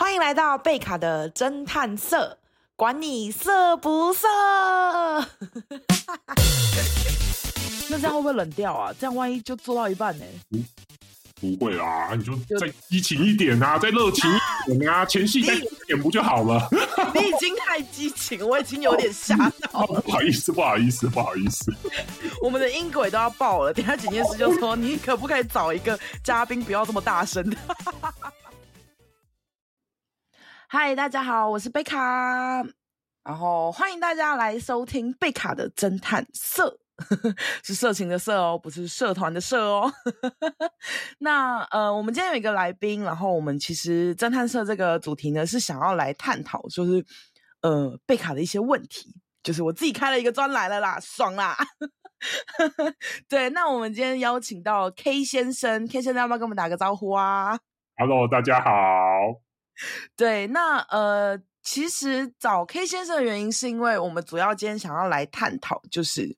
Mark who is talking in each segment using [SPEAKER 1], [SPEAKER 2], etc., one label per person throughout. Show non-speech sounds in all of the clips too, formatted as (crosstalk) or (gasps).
[SPEAKER 1] 欢迎来到贝卡的侦探社，管你色不色。(laughs) 那这样会不会冷掉啊？这样万一就做到一半呢？
[SPEAKER 2] 嗯，不会啦，你就再激情一点啊，再热情一点啊，(laughs) 前戏再演不就好了？
[SPEAKER 1] 你已经太激情，我已经有点吓到了。(laughs)
[SPEAKER 2] 不好意思，不好意思，不好意思。
[SPEAKER 1] 我们的音轨都要爆了，等下剪接师就说：“你可不可以找一个嘉宾，不要这么大声？”嗨，大家好，我是贝卡，然后欢迎大家来收听贝卡的侦探社，(laughs) 是色情的色哦，不是社团的社哦。(laughs) 那呃，我们今天有一个来宾，然后我们其实侦探社这个主题呢，是想要来探讨，就是呃贝卡的一些问题，就是我自己开了一个专栏了啦，爽啦。(laughs) 对，那我们今天邀请到 K 先生，K 先生要不要跟我们打个招呼啊
[SPEAKER 2] ？Hello，大家好。
[SPEAKER 1] 对，那呃，其实找 K 先生的原因是因为我们主要今天想要来探讨，就是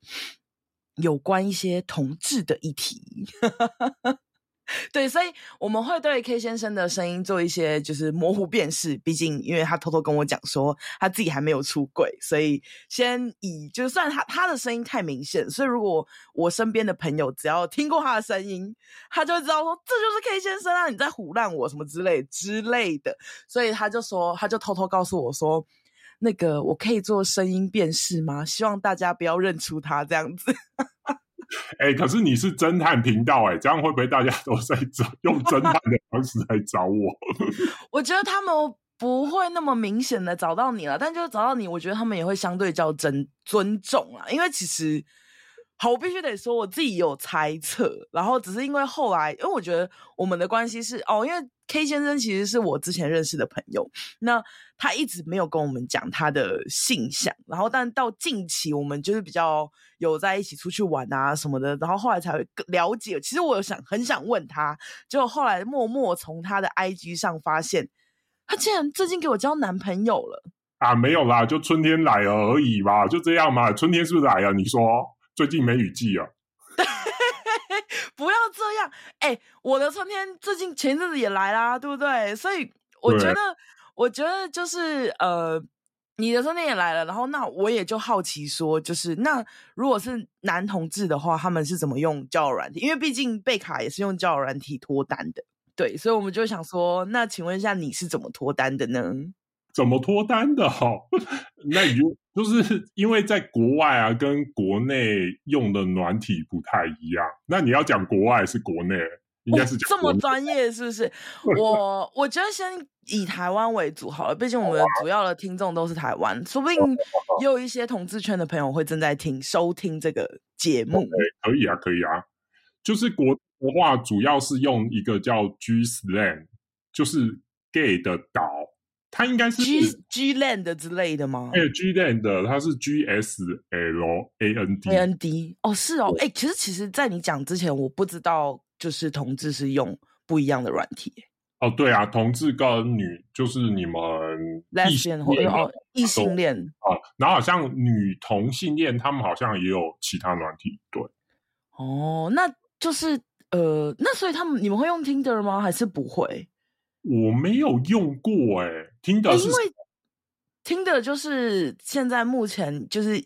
[SPEAKER 1] 有关一些同志的议题。(laughs) 对，所以我们会对 K 先生的声音做一些就是模糊辨识，毕竟因为他偷偷跟我讲说他自己还没有出轨，所以先以就算他他的声音太明显，所以如果我身边的朋友只要听过他的声音，他就会知道说这就是 K 先生啊，你在唬烂我什么之类之类的，所以他就说他就偷偷告诉我说，那个我可以做声音辨识吗？希望大家不要认出他这样子。
[SPEAKER 2] 哎、可是你是侦探频道哎、这样会不会大家都在找用侦探的方式来找我？(laughs)
[SPEAKER 1] 我觉得他们不会那么明显的找到你了，但就是找到你，我觉得他们也会相对较尊尊重啊，因为其实。好，我必须得说，我自己有猜测，然后只是因为后来，因为我觉得我们的关系是哦，因为 K 先生其实是我之前认识的朋友，那他一直没有跟我们讲他的性向，然后但到近期我们就是比较有在一起出去玩啊什么的，然后后来才会了解。其实我有想很想问他，结果后来默默从他的 IG 上发现，他竟然最近给我交男朋友了
[SPEAKER 2] 啊！没有啦，就春天来了而已嘛，就这样嘛。春天是不是来了？你说？最近梅雨季啊，
[SPEAKER 1] 对，不要这样。哎、欸，我的春天最近前阵子也来啦，对不对？所以我觉得，我觉得就是呃，你的春天也来了，然后那我也就好奇说，就是那如果是男同志的话，他们是怎么用交友软体？因为毕竟贝卡也是用交友软体脱单的，对，所以我们就想说，那请问一下，你是怎么脱单的呢？
[SPEAKER 2] 怎么脱单的？哈，(laughs) 那你就。就是 (laughs) 因为在国外啊，跟国内用的软体不太一样。那你要讲国外还是国内？应该是讲
[SPEAKER 1] 这么专业，是不是？我 (laughs) 我觉得先以台湾为主好了，毕竟我们主要的听众都是台湾，说不定也有一些同志圈的朋友会正在听收听这个节目。
[SPEAKER 2] Okay, 可以啊，可以啊。就是国的话，主要是用一个叫 G Slang，就是 gay 的岛。它应该是
[SPEAKER 1] G G Land 之类的吗？
[SPEAKER 2] 哎、欸、，G Land 它是 G S L A N D
[SPEAKER 1] A N D 哦，是哦，哎、欸，其实其实，在你讲之前，我不知道就是同志是用不一样的软体。
[SPEAKER 2] 哦，对啊，同志跟女就是你们异性恋哦，
[SPEAKER 1] 异性恋
[SPEAKER 2] 啊，然后好像女同性恋，他们好像也有其他软体，对。
[SPEAKER 1] 哦，那就是呃，那所以他们你们会用 Tinder 吗？还是不会？
[SPEAKER 2] 我没有用过哎、欸，听的是，因为
[SPEAKER 1] 听的就是现在目前就是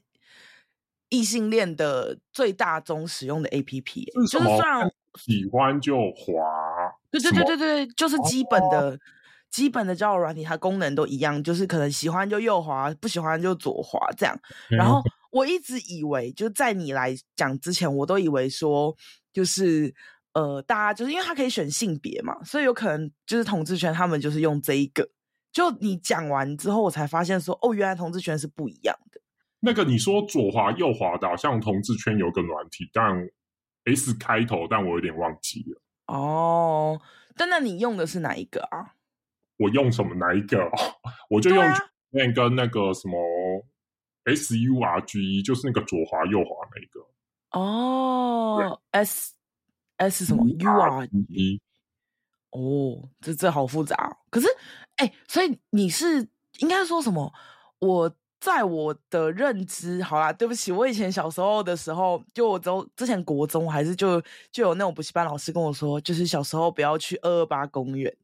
[SPEAKER 1] 异性恋的最大宗使用的 APP，
[SPEAKER 2] 是就是虽然喜欢就滑，
[SPEAKER 1] 对对对对对，就是基本的、哦、基本的交友软体，它功能都一样，就是可能喜欢就右滑，不喜欢就左滑这样。然后我一直以为，就在你来讲之前，我都以为说就是。呃，大家就是因为他可以选性别嘛，所以有可能就是同志圈他们就是用这一个。就你讲完之后，我才发现说，哦，原来同志圈是不一样的。
[SPEAKER 2] 那个你说左滑右滑的，好像同志圈有个软体，但 S 开头，但我有点忘记了。
[SPEAKER 1] 哦，但那你用的是哪一个啊？
[SPEAKER 2] 我用什么哪一个？(laughs) 我就用那个那个什么 S U R G E，就是那个左滑右滑那个。
[SPEAKER 1] 哦，S。S 什么 U R E？哦，这这好复杂哦。可是，哎，所以你是应该说什么？我在我的认知，好啦，对不起，我以前小时候的时候，就我都之前国中还是就就有那种补习班老师跟我说，就是小时候不要去二二八公园，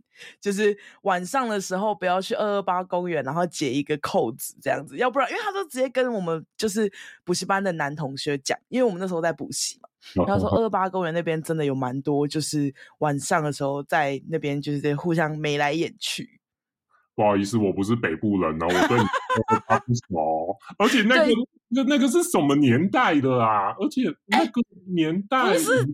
[SPEAKER 1] 就是晚上的时候不要去二二八公园，然后解一个扣子这样子，要不然因为他都直接跟我们就是补习班的男同学讲，因为我们那时候在补习嘛，他说二二八公园那边真的有蛮多，就是晚上的时候在那边就是在互相眉来眼去。
[SPEAKER 2] 不好意思，我不是北部人哦，我对你他不熟，而且那个那那个是什么年代的啊？而且那个年代、欸、不是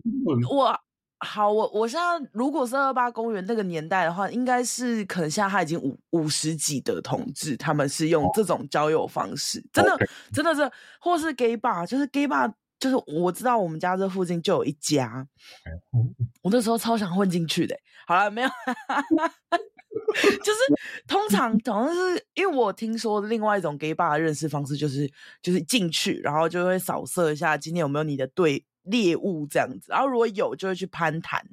[SPEAKER 1] 我。好，我我现在如果是二八公园那个年代的话，应该是可能现在他已经五五十几的同志，他们是用这种交友方式，真的.真的是，或是 gay bar，就是 gay bar，就是我知道我们家这附近就有一家.我那时候超想混进去的。好了，没有，(laughs) 就是通常好像是因为我听说另外一种 gay bar 的认识方式，就是就是进去，然后就会扫射一下今天有没有你的对。猎物这样子，然后如果有就会去攀谈，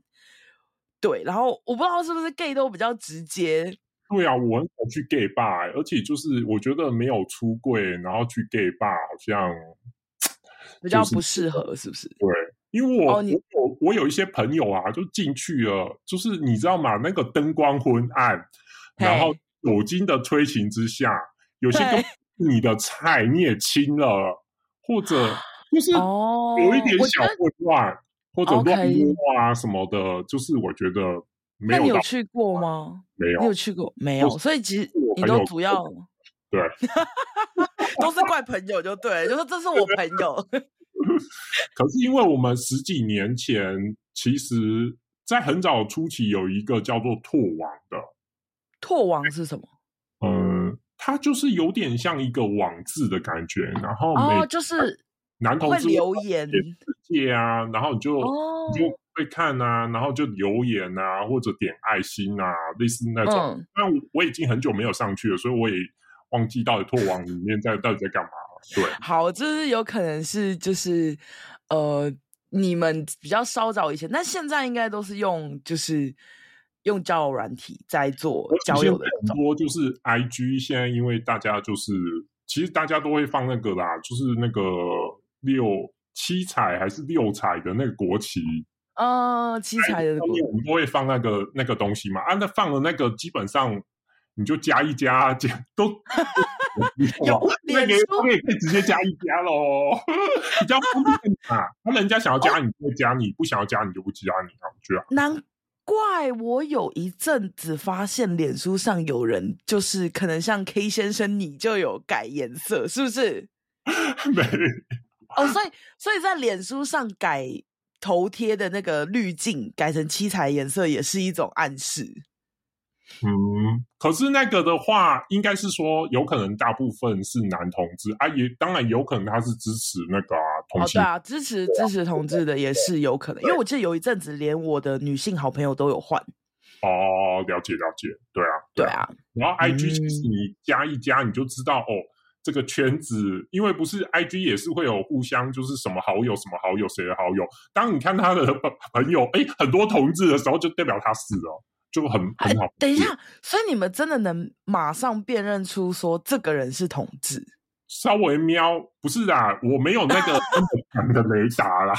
[SPEAKER 1] 对，然后我不知道是不是 gay 都比较直接。
[SPEAKER 2] 对啊，我很少去 gay bar，而且就是我觉得没有出柜，然后去 gay bar 好像 (tsk)
[SPEAKER 1] 比较不适合，是不是？
[SPEAKER 2] 对，因为我、哦、我有我有一些朋友啊，就进去了，就是你知道吗？那个灯光昏暗，然后酒精的催情之下，有些你的菜你也亲了，或者。就是有一点小混乱，哦、或者乱摸啊什么的，Okay. 就是我觉得没有。那
[SPEAKER 1] 你有去过吗？
[SPEAKER 2] 没有，
[SPEAKER 1] 你有去过没有？所以其实你都主要
[SPEAKER 2] 对，
[SPEAKER 1] 都是怪朋友就对，就说这是我朋友。(laughs)
[SPEAKER 2] 可是因为我们十几年前，其实在很早初期有一个叫做拓网的，
[SPEAKER 1] 拓网是什么？
[SPEAKER 2] 嗯，它就是有点像一个网字的感觉，然后
[SPEAKER 1] 哦，就是。
[SPEAKER 2] 男同志
[SPEAKER 1] 留言世
[SPEAKER 2] 界啊，然后你就、哦、你就会看啊，然后就留言啊，或者点爱心啊，类似那种。那、嗯、我已经很久没有上去了，所以我也忘记到底拓网里面在到底在干嘛了。对，
[SPEAKER 1] 好，这是有可能是就是呃，你们比较稍早以前，那现在应该都是用就是用交友软体在做交友的。
[SPEAKER 2] 很多就是 IG，现在因为大家就是其实大家都会放那个啦，就是那个。六七彩还是六彩的那个国旗？
[SPEAKER 1] 呃，七彩的国旗，
[SPEAKER 2] 我们都会放那个那个东西嘛。啊，那放了那个，基本上你就加一加，加都 (laughs)
[SPEAKER 1] 有
[SPEAKER 2] 那个可以可以直接加一加喽，比较方便啊。那人家想要加你就加你，不想要加你就不加你啊，我觉得。
[SPEAKER 1] 难怪我有一阵子发现脸书上有人，就是可能像 K 先生，你就有改颜色，是不是？(laughs)
[SPEAKER 2] 没。(laughs)
[SPEAKER 1] 哦，所以所以在脸书上改头贴的那个滤镜改成七彩颜色也是一种暗示。
[SPEAKER 2] 嗯，可是那个的话，应该是说有可能大部分是男同志啊，也当然有可能他是支持那个啊同性。
[SPEAKER 1] 哦，对啊，支持支持同志的也是有可能，因为我记得有一阵子连我的女性好朋友都有换。
[SPEAKER 2] 哦，了解了解，对啊，对啊。对啊，然后 IG 其实你加一加，你就知道、嗯、哦。这个圈子，因为不是 IG 也是会有互相，就是什么好友什么好友谁的好友。当你看他的朋友，哎，很多同志的时候，就代表他死了，就很很好。
[SPEAKER 1] 等一下，所以你们真的能马上辨认出说这个人是同志？
[SPEAKER 2] 稍微瞄，不是啦，我没有那个 (laughs) 真的雷达啦，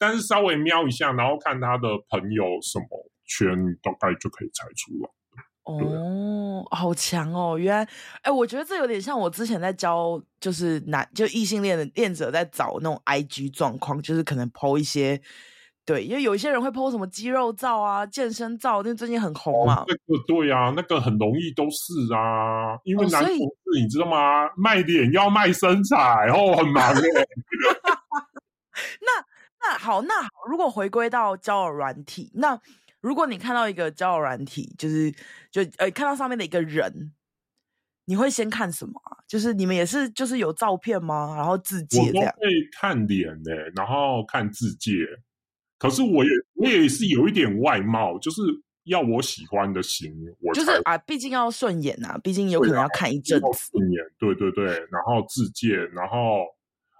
[SPEAKER 2] 但是稍微瞄一下，然后看他的朋友什么圈，大概就可以猜出了。
[SPEAKER 1] 哦，好强哦！原来，哎，我觉得这有点像我之前在教，就是男就异性恋的恋者在找那种 IG 状况，就是可能 po 一些，对，因为有一些人会 po 什么肌肉照啊、健身照，那最近很红嘛。
[SPEAKER 2] 哦、那个对啊，那个很容易都是啊，因为男同志你知道吗？卖脸要卖身材，然、哦、后很忙耶。(laughs)
[SPEAKER 1] 那那好，那好，如果回归到交友软体，那。如果你看到一个交友软体，就是就呃看到上面的一个人，你会先看什么啊？就是你们也是就是有照片吗？然后自介这
[SPEAKER 2] 会看脸呢、欸，然后看自介。可是我也我也是有一点外貌，就是要我喜欢的型，我
[SPEAKER 1] 就是啊，毕竟要顺眼呐，毕竟有可能要看一阵子。
[SPEAKER 2] 顺眼，对对对，然后自荐，然后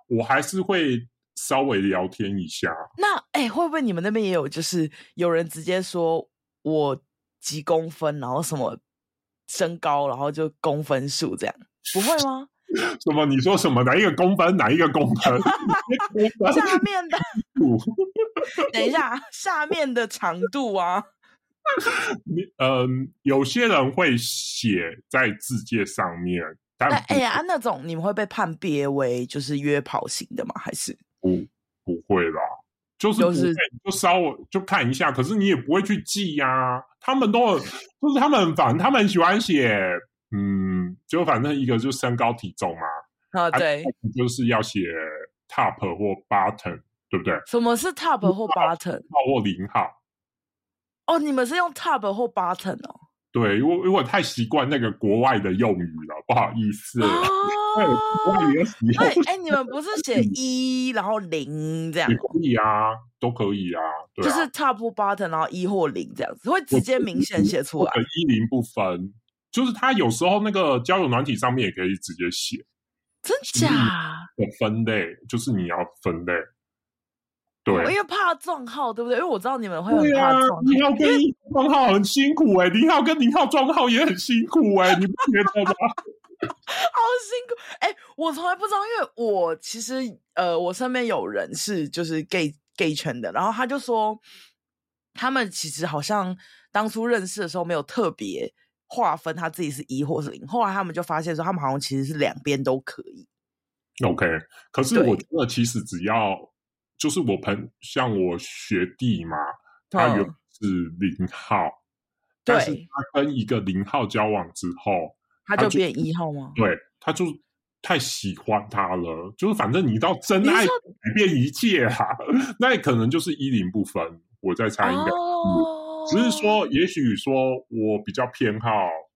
[SPEAKER 2] 我还是会。稍微聊天一下，
[SPEAKER 1] 那哎、欸，会不会你们那边也有？就是有人直接说我几公分，然后什么身高，然后就公分数这样，不会吗？(laughs)
[SPEAKER 2] 什么？你说什么？哪一个公分？哪一个公分？(laughs)
[SPEAKER 1] 下面的，(laughs) 等一下，下面的长度啊？
[SPEAKER 2] 你嗯、呃，有些人会写在字界上面，但
[SPEAKER 1] 哎呀，那种你们会被判别为就是约跑型的吗？还是
[SPEAKER 2] 不不会啦，就是就是就稍微就看一下，可是你也不会去记呀、啊。他们都就是他们反正他们喜欢写，嗯，就反正一个就是身高体重嘛，
[SPEAKER 1] 啊对，
[SPEAKER 2] 就是要写 top 或 bottom，对不对？
[SPEAKER 1] 什么是 top 或 bottom？
[SPEAKER 2] 号或零号。
[SPEAKER 1] 哦，你们是用 top 或 button 哦？
[SPEAKER 2] 对，因为因为我太习惯那个国外的用语了，不好意思。
[SPEAKER 1] 哦，对，哎，你们不是写一然后零这样？
[SPEAKER 2] 也可以啊，都可以啊。对啊，
[SPEAKER 1] 就是 top button 然后一或零这样子，会直接明显写出来。
[SPEAKER 2] 一零不分，就是它有时候那个交友软体上面也可以直接写。
[SPEAKER 1] 真假？
[SPEAKER 2] 的分类就是你要分类。对，
[SPEAKER 1] 因为怕撞号，对不对？因为我知道你们会很怕撞
[SPEAKER 2] 号。跟一号撞号很辛苦哎、欸，零号跟零号撞号也很辛苦哎、欸，你不觉得吗？(laughs)
[SPEAKER 1] 好辛苦哎、欸！我从来不知道，因为我其实呃，我身边有人是就是 gay gay 圈的，然后他就说，他们其实好像当初认识的时候没有特别划分他自己是一或是零，后来他们就发现说，他们好像其实是两边都可以。
[SPEAKER 2] OK，可是我觉得其实只要。就是我朋像我学弟嘛，他原本是零号，但是他跟一个零号交往之后，
[SPEAKER 1] 他就变一号吗？
[SPEAKER 2] 对，他就太喜欢他了。就是反正你到真爱改变一切啊，(laughs) 那也可能就是一零不分。我在猜应该，哦，只是说，也许说我比较偏好。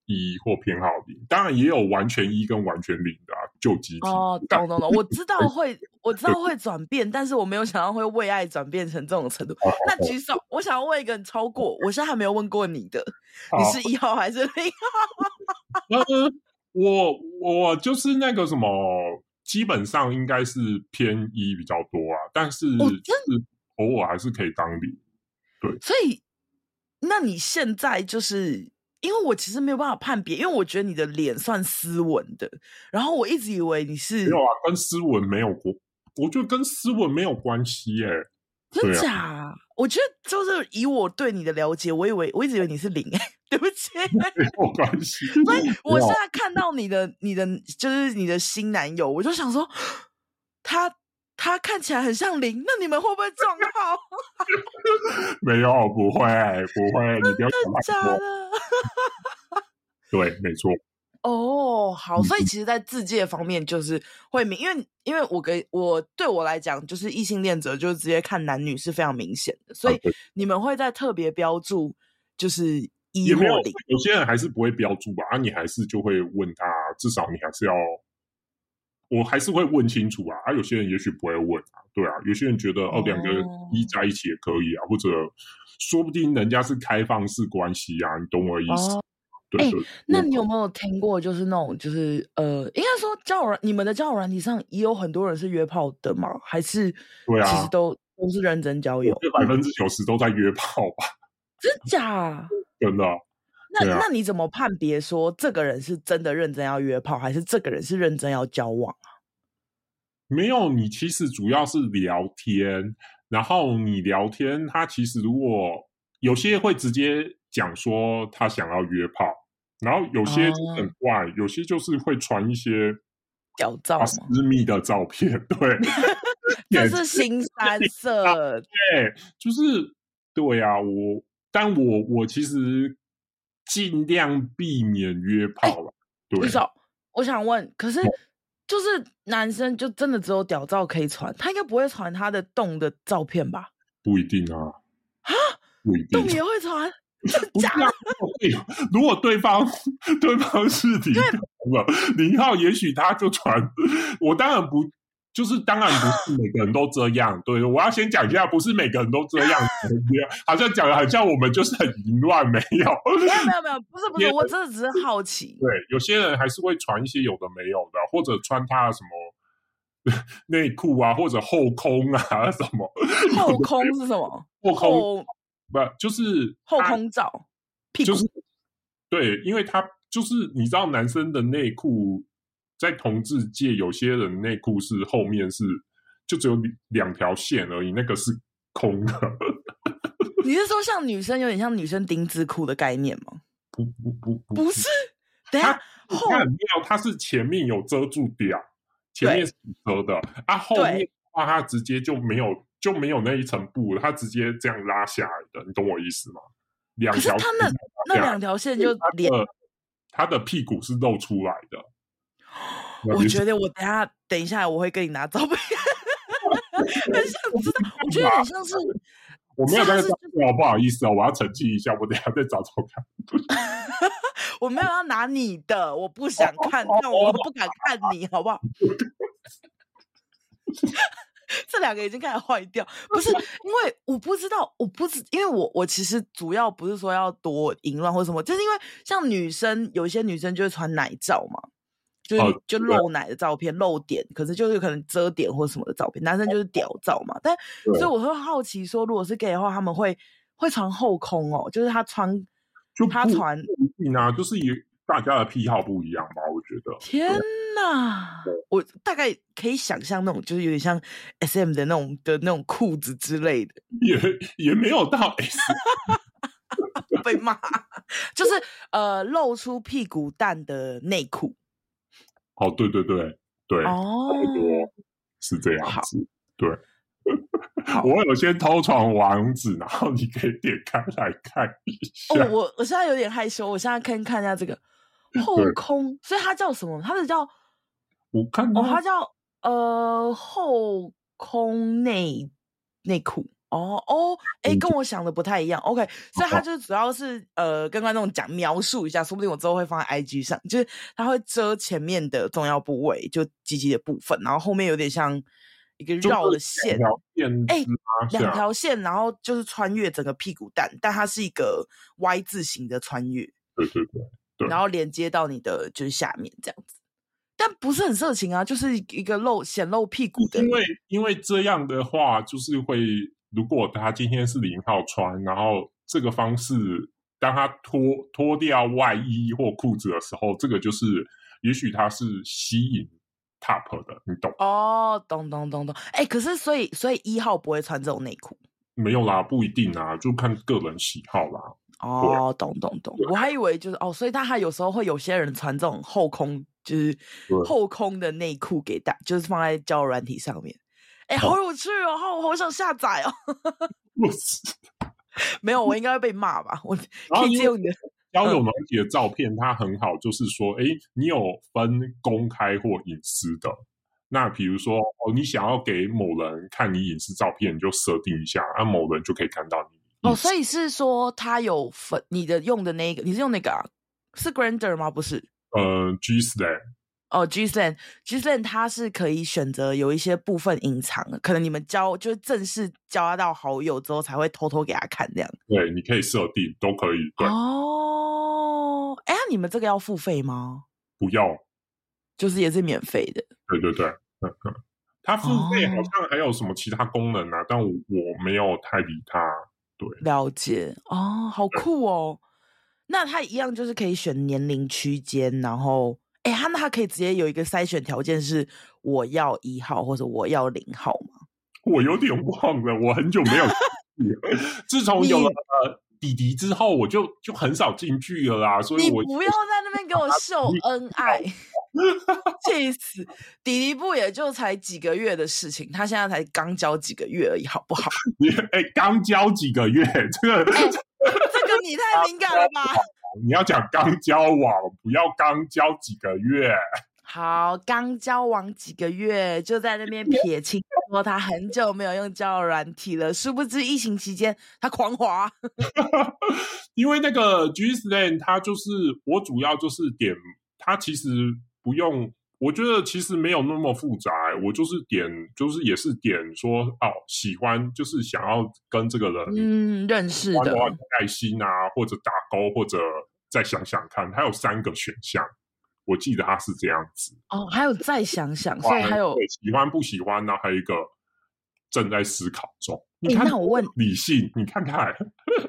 [SPEAKER 2] 一或偏好零，当然也有完全一跟完全零的啊，就集体。
[SPEAKER 1] 哦，懂懂懂，我知道 (laughs) 会，我知道会转变，但是我没有想到会为爱转变成这种程度。哦、那举手，我想要问一个超过，我现在还没有问过你的，你是一号还是零号？(laughs)
[SPEAKER 2] 呃，我我就是那个什么，基本上应该是偏一比较多啊，但是就是偶尔还是可以当零。对，
[SPEAKER 1] 所以那你现在就是。因为我其实没有办法判别，因为我觉得你的脸算斯文的，然后我一直以为你是
[SPEAKER 2] 没有啊，跟斯文没有关，我觉得跟斯文没有关系耶，
[SPEAKER 1] 真假？啊、我觉得就是以我对你的了解，我以为我一直以为你是零，(laughs) 对不起，(laughs)
[SPEAKER 2] 没有关系。
[SPEAKER 1] 所以我现在看到你的你的就是你的新男友，我就想说 (gasps) 他。他看起来很像零，那你们会不会撞号？
[SPEAKER 2] 没有，不会，不会，你不要
[SPEAKER 1] 想太
[SPEAKER 2] 多。(laughs) 对，没错。
[SPEAKER 1] 哦，好，所以其实，在自介方面就是会明，因为因为我给我对我来讲，就是异性恋者，就是直接看男女是非常明显的，所以你们会在特别标注，就是一或零。
[SPEAKER 2] 有些人还是不会标注吧？啊，你还是就会问他，至少你还是要。我还是会问清楚啊，啊，有些人也许不会问啊，对啊，有些人觉得哦，两个一在一起也可以啊，或者说不定人家是开放式关系啊，你懂我意思？哦、对，对，欸，那
[SPEAKER 1] 你有没有听过，就是那种，就是呃，应该说交友软，你们的交友软体上也有很多人是约炮的吗？还是对啊，其实都都是认真交友，
[SPEAKER 2] 百分之九十都在约炮吧？
[SPEAKER 1] 真假？(laughs)
[SPEAKER 2] 真的。
[SPEAKER 1] 那那你怎么判别说这个人是真的认真要约炮，还是这个人是认真要交往啊？
[SPEAKER 2] 没有，你其实主要是聊天，然后你聊天，他其实如果有些会直接讲说他想要约炮，然后有些很怪，哦、有些就是会传一些
[SPEAKER 1] 屌照、
[SPEAKER 2] 私密的照片，(laughs) 对，
[SPEAKER 1] 这是新三色，
[SPEAKER 2] 对，就是对啊，我，但我我其实。尽量避免约炮了。欸、对，
[SPEAKER 1] 我想问，可是就是男生就真的只有屌照可以传，他应该不会传他的洞的照片吧？
[SPEAKER 2] 不一定啊。
[SPEAKER 1] 啊？
[SPEAKER 2] 不一定。
[SPEAKER 1] 洞也会传？(laughs)
[SPEAKER 2] 假的？如果对方 (laughs) 对方是零号，零号也许他就传。我当然不。就是当然不是每个人都这样，(laughs) 对，我要先讲一下，不是每个人都这样，(laughs) 好像讲的很像我们就是很淫乱，没有，
[SPEAKER 1] 没有，没有，没有，不是，不是，(laughs) 我真的只是好奇。
[SPEAKER 2] 对，有些人还是会传一些有的没有的，或者穿他的什么内裤啊，或者后空啊什么。
[SPEAKER 1] 后空是什么？
[SPEAKER 2] 后空不就是
[SPEAKER 1] 后空照？
[SPEAKER 2] 就是对，因为他就是你知道，男生的内裤。在同志界，有些人内裤是后面是就只有两条线而已，那个是空的。(laughs)
[SPEAKER 1] 你是说像女生有点像女生丁字裤的概念吗？
[SPEAKER 2] 不不不不，
[SPEAKER 1] 不是。等下，
[SPEAKER 2] 它很妙，它是前面有遮住掉，前面是遮的，啊，后面的话它直接就没有就没有那一层布，它直接这样拉下来的，你懂我意思吗？两条，
[SPEAKER 1] 它那那两条线就连，
[SPEAKER 2] 它的屁股是露出来的。
[SPEAKER 1] 我觉得我等下等一下我会跟你拿照片，(laughs) 很想知道，我觉得很像是。
[SPEAKER 2] 我没有在照片，不好意思哦，我要澄清一下，我等下再找找看。(laughs)
[SPEAKER 1] 我没有要拿你的，我不想看，但我不敢看你，好不好？(laughs) 这两个已经开始坏掉，不是因为我不知道，我不知，因为我我其实主要不是说要多淫乱或什么，就是因为像女生，有一些女生就会穿奶罩嘛。就是就露奶的照片，哦、露点，可是就是可能遮点或什么的照片。男生就是屌照嘛，但 (laughs) 所以我会好奇说，如果是 gay 的话，他们会会穿后空哦，就是他穿就他穿
[SPEAKER 2] 啊，就是以大家的癖好不一样吧，我觉得。
[SPEAKER 1] 天哪，我大概可以想象那种，就是有点像 SM 的那种的那种裤子之类的，
[SPEAKER 2] 也也没有到 S，(laughs)
[SPEAKER 1] 被骂，(laughs) 就是呃露出屁股蛋的内裤。
[SPEAKER 2] 哦，对对对对，
[SPEAKER 1] 哦，
[SPEAKER 2] 差不多是这样子。对，我有先偷传网址，然后你可以点开来看一下。
[SPEAKER 1] 哦，我我现在有点害羞，我现在看看一下这个后空，所以它叫什么？它是叫
[SPEAKER 2] 我看哦，
[SPEAKER 1] 它叫呃后空内内裤。哦哦，哎、欸，跟我想的不太一样。OK，所以他就主要是呃，跟观众讲描述一下，说不定我之后会放在 IG 上，就是他会遮前面的重要部位，就鸡鸡的部分，然后后面有点像一个绕的线，哎，两条线，然后就是穿越整个屁股蛋，但它是一个 Y 字形的穿越，
[SPEAKER 2] 对对对，对，
[SPEAKER 1] 然后。连接到你的就是下面这样子，但不是很色情啊，就是一个露显露屁股的，
[SPEAKER 2] 因为因为这样的话就是会。如果他今天是零号穿，然后这个方式，当他脱脱掉外衣或裤子的时候，这个就是，也许他是吸引 top 的，你懂？
[SPEAKER 1] 哦，懂懂懂懂。哎、欸，可是所以所以一号不会穿这种内裤？
[SPEAKER 2] 没有啦，不一定啊，就看个人喜好啦。
[SPEAKER 1] 哦，懂懂懂。我还以为就是哦，所以他还有时候会有些人穿这种后空，就是后空的内裤给大，就是放在交友软体上面。哎、欸，好有趣哦！好，我好想下载哦。(laughs) (laughs) 没有，我应该会被骂吧？我可以借用你的 (laughs)
[SPEAKER 2] 交友软体的照片，它很好，就是说，哎、欸，你有分公开或隐私的。那比如说，哦，你想要给某人看你隐私照片，你就设定一下，那、啊、某人就可以看到你。
[SPEAKER 1] 哦，所以是说，他有分你的用的那个，你是用那个啊？是 Grander 吗？不是，
[SPEAKER 2] 呃，G-Slang。
[SPEAKER 1] 哦，G-Slang，G-Slang 它是可以选择有一些部分隐藏的，可能你们交就是正式交到好友之后才会偷偷给他看这样。
[SPEAKER 2] 对，你可以设定，都可以。对
[SPEAKER 1] 哦，哎呀，你们这个要付费吗？
[SPEAKER 2] 不要，
[SPEAKER 1] 就是也是免费的。
[SPEAKER 2] 对对对，嗯嗯，它付费好像还有什么其他功能啊？哦、但我我没有太理他。对，
[SPEAKER 1] 了解哦，好酷哦。那他一样就是可以选年龄区间，然后。哎，他那他可以直接有一个筛选条件是我要一号或者我要零号吗？
[SPEAKER 2] 我有点忘了，我很久没有。(laughs) 自从有了弟弟之后，我就就很少进去了啦。所以我，
[SPEAKER 1] 你不要在那边给我秀恩爱，(laughs) 气死！弟弟不也就才几个月的事情，他现在才刚交几个月而已，好不好？(laughs)
[SPEAKER 2] 你哎，刚交几个月，这个、欸、(laughs) 这
[SPEAKER 1] 个你太敏感了吧？
[SPEAKER 2] 你要讲刚交往，不要刚交几个月。
[SPEAKER 1] 好，刚交往几个月就在那边撇清，说他很久没有用交友软体了。殊不知疫情期间他狂滑。(laughs)
[SPEAKER 2] 因为那个 G-Slang，它就是我主要就是点，它其实不用，我觉得其实没有那么复杂。我就是点，就是也是点说哦，喜欢就是想要跟这个人
[SPEAKER 1] 嗯认识的
[SPEAKER 2] 爱心啊，或者打勾，或者。再想想看，它有三个选项，我记得它是这样子。
[SPEAKER 1] 哦，还有再想想，所以还有
[SPEAKER 2] 喜欢不喜欢呢？还有一个正在思考中。你看，
[SPEAKER 1] 那我问
[SPEAKER 2] 理性，你看看，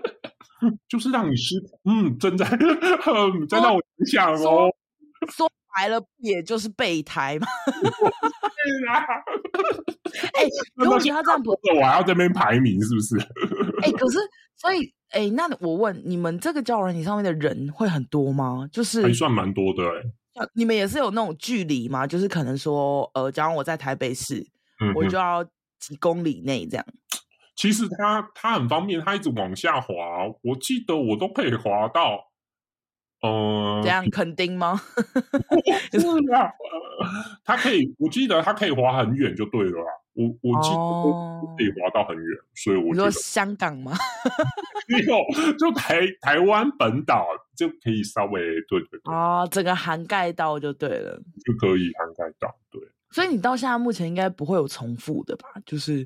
[SPEAKER 2] (laughs) 就是让你思，嗯，正在，(laughs) 在让我想哦。
[SPEAKER 1] 说白了，也就是备胎嘛。
[SPEAKER 2] 对啊。
[SPEAKER 1] 哎、欸，如果你要这样不，(laughs)
[SPEAKER 2] 我还要这边排名是不是？(laughs)
[SPEAKER 1] 哎、欸，可是所以，哎、欸，那我问你们，这个交友软体上面的人会很多吗？就是
[SPEAKER 2] 还算蛮多的哎、
[SPEAKER 1] 欸。你们也是有那种距离吗？就是可能说，呃，假如我在台北市，嗯、我就要几公里内这样。
[SPEAKER 2] 其实它它很方便，它一直往下滑，我记得我都可以滑到。呃，
[SPEAKER 1] 这样肯定吗？(laughs)
[SPEAKER 2] 是啊，他可以，我记得他可以滑很远就对了啦。我我记得可以滑到很远，所以我觉得
[SPEAKER 1] 你说香港吗？(laughs)
[SPEAKER 2] 没有，就台台湾本岛就可以稍微对对对
[SPEAKER 1] 哦，整个涵盖到就对了，
[SPEAKER 2] 就可以涵盖到对。
[SPEAKER 1] 所以你到现在目前应该不会有重复的吧？就是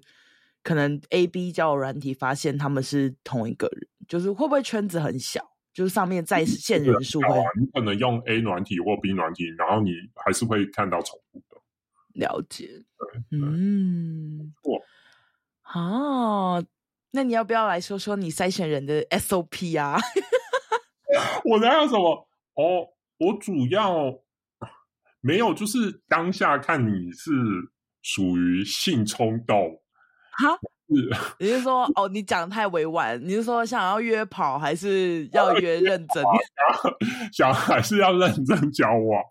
[SPEAKER 1] 可能 A B 交友软体发现他们是同一个人，就是会不会圈子很小？就是上面在线人数会，
[SPEAKER 2] 你可能用 A 软体或 B 软体，然后你还是会看到重复的。
[SPEAKER 1] 了解，嗯，
[SPEAKER 2] 错。
[SPEAKER 1] 哦，那你要不要来说说你筛选人的 SOP 啊？(laughs)
[SPEAKER 2] 我哪有什么？哦，我主要没有，就是当下看你是属于性冲动。
[SPEAKER 1] 哈？是，(laughs) 你是说哦？你讲太委婉，你是说想要约跑，还是要 (laughs) 约认真？(laughs)
[SPEAKER 2] 想还是要认真交往？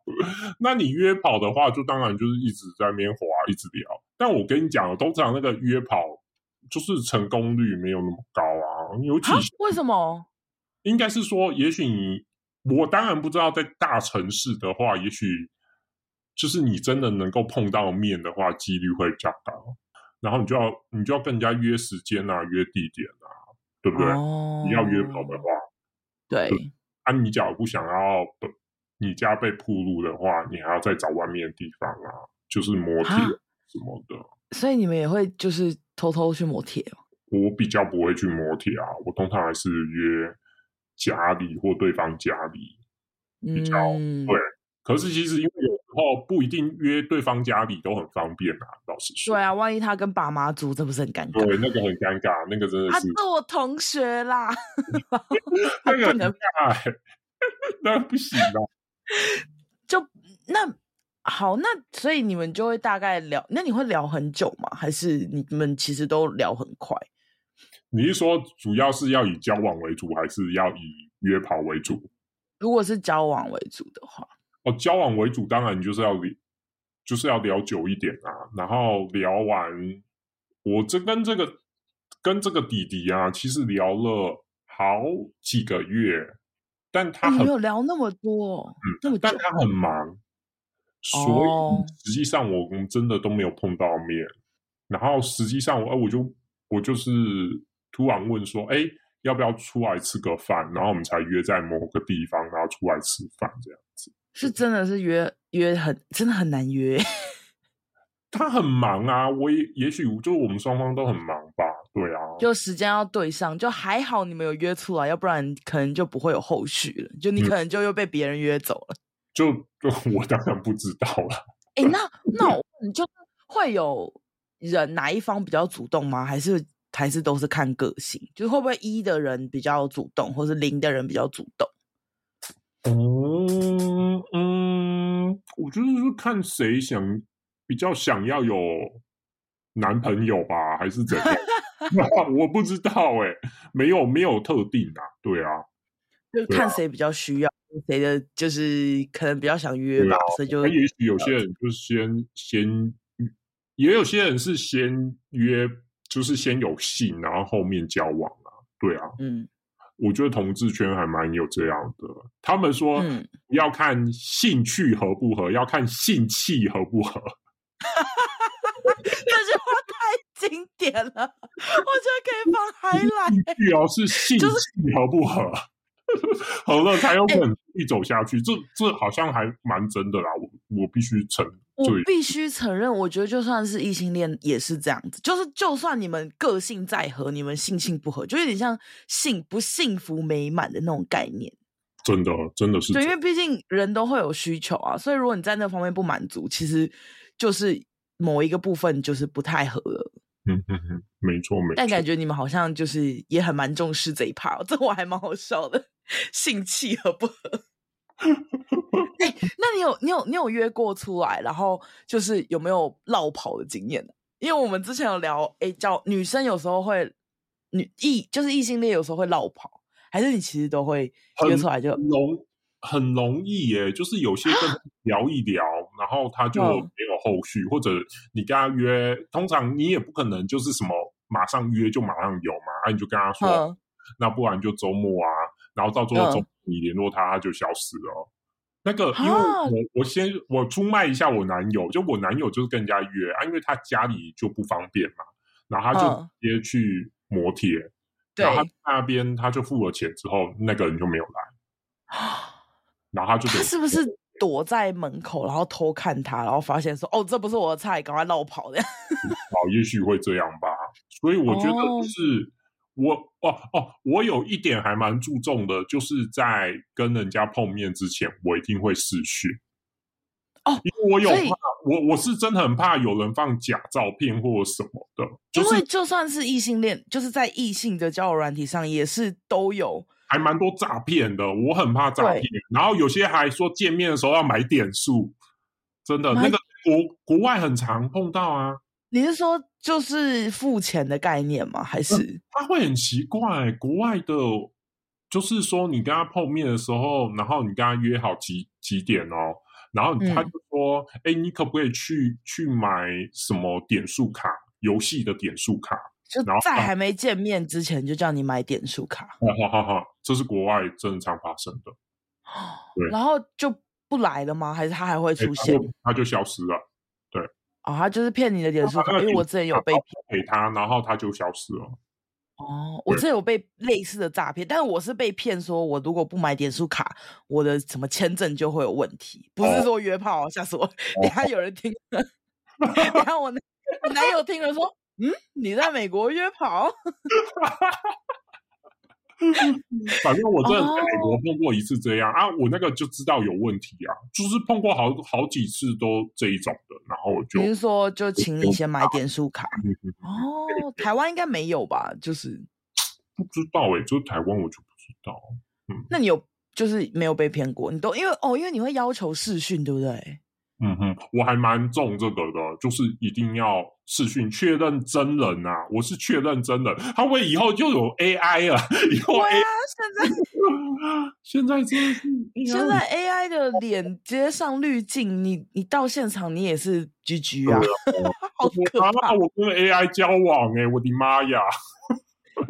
[SPEAKER 2] 那你约跑的话，就当然就是一直在那边滑，一直聊。但我跟你讲，通常那个约跑就是成功率没有那么高啊。尤其
[SPEAKER 1] 为什么？
[SPEAKER 2] 应该是说，也许你我当然不知道，在大城市的话，也许就是你真的能够碰到面的话，几率会比较高。然后你就要你就要跟人家约时间啊，约地点啊，对不对？哦、你要约跑的话，
[SPEAKER 1] 对。
[SPEAKER 2] 啊，你假如不想要你家被暴露的话，你还要再找外面的地方啊，就是磨铁什么的。
[SPEAKER 1] 所以你们也会就是偷偷去磨铁？
[SPEAKER 2] 我比较不会去磨铁啊，我通常还是约家里或对方家里比较、嗯、对。可是其实因为有时候不一定约对方家里都很方便啊，老实说。对
[SPEAKER 1] 啊，万一他跟爸妈住，这不是很尴尬？
[SPEAKER 2] 对，那个很尴尬，那个真的是。
[SPEAKER 1] 他是我同学啦，(laughs)
[SPEAKER 2] 那个不能尬，(laughs) 那不行啊。(laughs)
[SPEAKER 1] 就那好，那所以你们就会大概聊，那你会聊很久吗？还是你们其实都聊很快？
[SPEAKER 2] 你是说主要是要以交往为主，还是要以约跑为主？
[SPEAKER 1] 如果是交往为主的话。
[SPEAKER 2] 哦，交往为主，当然你就是要聊，就是要聊久一点啊。然后聊完，我这跟这个跟这个弟弟啊，其实聊了好几个月，但他很
[SPEAKER 1] 没有聊那么多，
[SPEAKER 2] 嗯，那么但他很忙，所以实际上我们真的都没有碰到面。哦、然后实际上我，我就我就是突然问说，哎，要不要出来吃个饭？然后我们才约在某个地方，然后出来吃饭这样子。
[SPEAKER 1] 是真的是约约很真的很难约，(laughs)
[SPEAKER 2] 他很忙啊，我也也许就我们双方都很忙吧，对啊，
[SPEAKER 1] 就时间要对上，就还好你们有约出来，要不然可能就不会有后续了，就你可能就又被别人约走了，(laughs)
[SPEAKER 2] 嗯、就就我当然不知道了。
[SPEAKER 1] 哎、欸，那 (laughs) 那你就会有人哪一方比较主动吗？还是还是都是看个性？就是会不会一的人比较主动，或是零的人比较主动？
[SPEAKER 2] 嗯嗯，我觉得是看谁想比较想要有男朋友吧，还是怎样？(laughs) (laughs) 我不知道哎、欸，没有没有特定啊，对啊，
[SPEAKER 1] 就看谁比较需要，谁、啊、的就是可能比较想约吧，啊、所以就
[SPEAKER 2] 也许有些人就先先，也有些人是先约，就是先有性，然后后面交往啊，对啊，嗯。我觉得同志圈还蛮有这样的，他们说要看兴趣合不合，嗯、要看性气合不合。(laughs)
[SPEAKER 1] 这句话太经典了，我觉得可以放 (laughs) highlight。
[SPEAKER 2] 主要 (laughs) 是性气合不合，就是、合了才有可能一走下去。欸、这这好像还蛮真的啦，我我必须承认。
[SPEAKER 1] 我必须承认，我觉得就算是异性恋也是这样子，就是就算你们个性再合，你们性性不合，就有点像幸不幸福美满的那种概念。
[SPEAKER 2] 真的，真的是
[SPEAKER 1] 对，因为毕竟人都会有需求啊，所以如果你在那方面不满足，其实就是某一个部分就是不太合了。
[SPEAKER 2] 嗯嗯嗯，没错没错。
[SPEAKER 1] 但感觉你们好像就是也很蛮重视这一趴，这我还蛮好笑的，(laughs) 性气合不合？欸，(laughs) 那你有你有你有约过出来，然后就是有没有绕跑的经验呢？因为我们之前有聊，哎、欸，叫女生有时候会女异就是异性恋有时候会绕跑，还是你其实都会约出来就
[SPEAKER 2] 容很容易耶，就是有些跟聊一聊，然后他就没有后续，或者你跟他约，通常你也不可能就是什么马上约就马上有嘛，啊，你就跟他说，那不然就周末啊，然后到最后周末你联络他，他就消失了。那个，因为我我先我出卖一下我男友，就我男友就是跟人家约啊，因为他家里就不方便嘛，然后他就直接去磨铁，然后他那边他就付了钱之后，那个人就没有来，然后他就
[SPEAKER 1] 他是不是躲在门口，然后偷看他，然后发现说哦，这不是我的菜，赶快绕跑的，
[SPEAKER 2] 好，也许会这样吧，所以我觉得是。我哦哦，我有一点还蛮注重的，就是在跟人家碰面之前，我一定会试训。
[SPEAKER 1] 哦，
[SPEAKER 2] 因为我有怕，我我是真的很怕有人放假照片或什么的。就是、
[SPEAKER 1] 因为就算是异性恋，就是在异性的交友软体上也是都有，
[SPEAKER 2] 还蛮多诈骗的。我很怕诈骗，然后有些还说见面的时候要买点数，真的那个国国外很常碰到啊。
[SPEAKER 1] 你是说就是付钱的概念吗？还是、嗯、
[SPEAKER 2] 他会很奇怪？国外的，就是说你跟他碰面的时候，然后你跟他约好几几点哦，然后他就说：“哎、嗯，你可不可以去去买什么点数卡？游戏的点数卡？”
[SPEAKER 1] 就在还没见面之前就叫你买点数卡。
[SPEAKER 2] 哈哈哈！这是国外正常发生的。对，
[SPEAKER 1] 然后就不来了吗？还是他还会出现？
[SPEAKER 2] 他就消失了。
[SPEAKER 1] 哦，他就是骗你的点数卡，因为我之前有被骗
[SPEAKER 2] 给他，然后他就消失了。
[SPEAKER 1] 哦，我之前有被类似的诈骗，但是我是被骗说，我如果不买点数卡，我的什么签证就会有问题，不是说约炮，吓死我！等下有人听了，(laughs) 等下我男友听了说，嗯，你在美国约炮？(laughs) (laughs)
[SPEAKER 2] 反正我真的在美国碰过一次这样、oh. 啊，我那个就知道有问题啊，就是碰过好好几次都这一种的，然后我就，你是
[SPEAKER 1] 说就请你先买点数卡哦，台湾应该没有吧？就是
[SPEAKER 2] 不知道哎、欸，就是台湾我就不知道。嗯，
[SPEAKER 1] 那你有就是没有被骗过？你都因为哦，因为你会要求试训，对不对？
[SPEAKER 2] 嗯哼，我还蛮重这个的，就是一定要视讯确认真人啊！我是确认真人，他会以后就有 AI 了？以后 AI
[SPEAKER 1] 啊，现在 (laughs) 现在真的是 (laughs) 现在 AI 的脸接上滤镜，你你到现场你也是 GG (laughs) 啊！好可怕！
[SPEAKER 2] 我跟 AI 交往哎、欸，我的妈呀！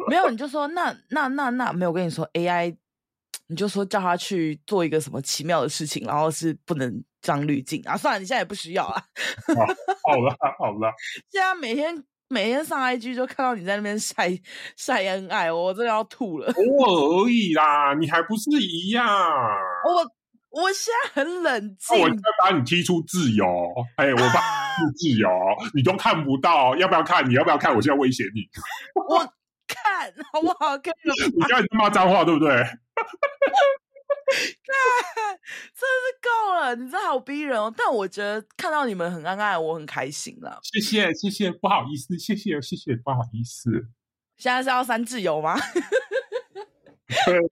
[SPEAKER 1] 没有，你就说那那那那没有跟你说 AI，你就说叫他去做一个什么奇妙的事情，然后是不能。张滤镜啊，算了，你现在也不需要啊。
[SPEAKER 2] 好了好了，(laughs)
[SPEAKER 1] 现在每天每天上 IG 就看到你在那边晒晒恩爱，我真的要吐了。
[SPEAKER 2] 偶尔而已啦，你还不是一样？
[SPEAKER 1] 我我现在很冷静，
[SPEAKER 2] 我应该把你踢出自由。哎、欸，我把你踢出自由，啊，你都看不到，要不要看？你要不要看？我现在威胁你。
[SPEAKER 1] 我看好不好看？
[SPEAKER 2] 你刚才骂脏话对不对？(laughs) (laughs)
[SPEAKER 1] 看，真是够了！你真的好逼人哦。但我觉得看到你们很恩爱，我很开心了。
[SPEAKER 2] 谢谢，谢谢，不好意思，谢谢，谢谢，不好意思。
[SPEAKER 1] 现在是要三自由吗？(laughs)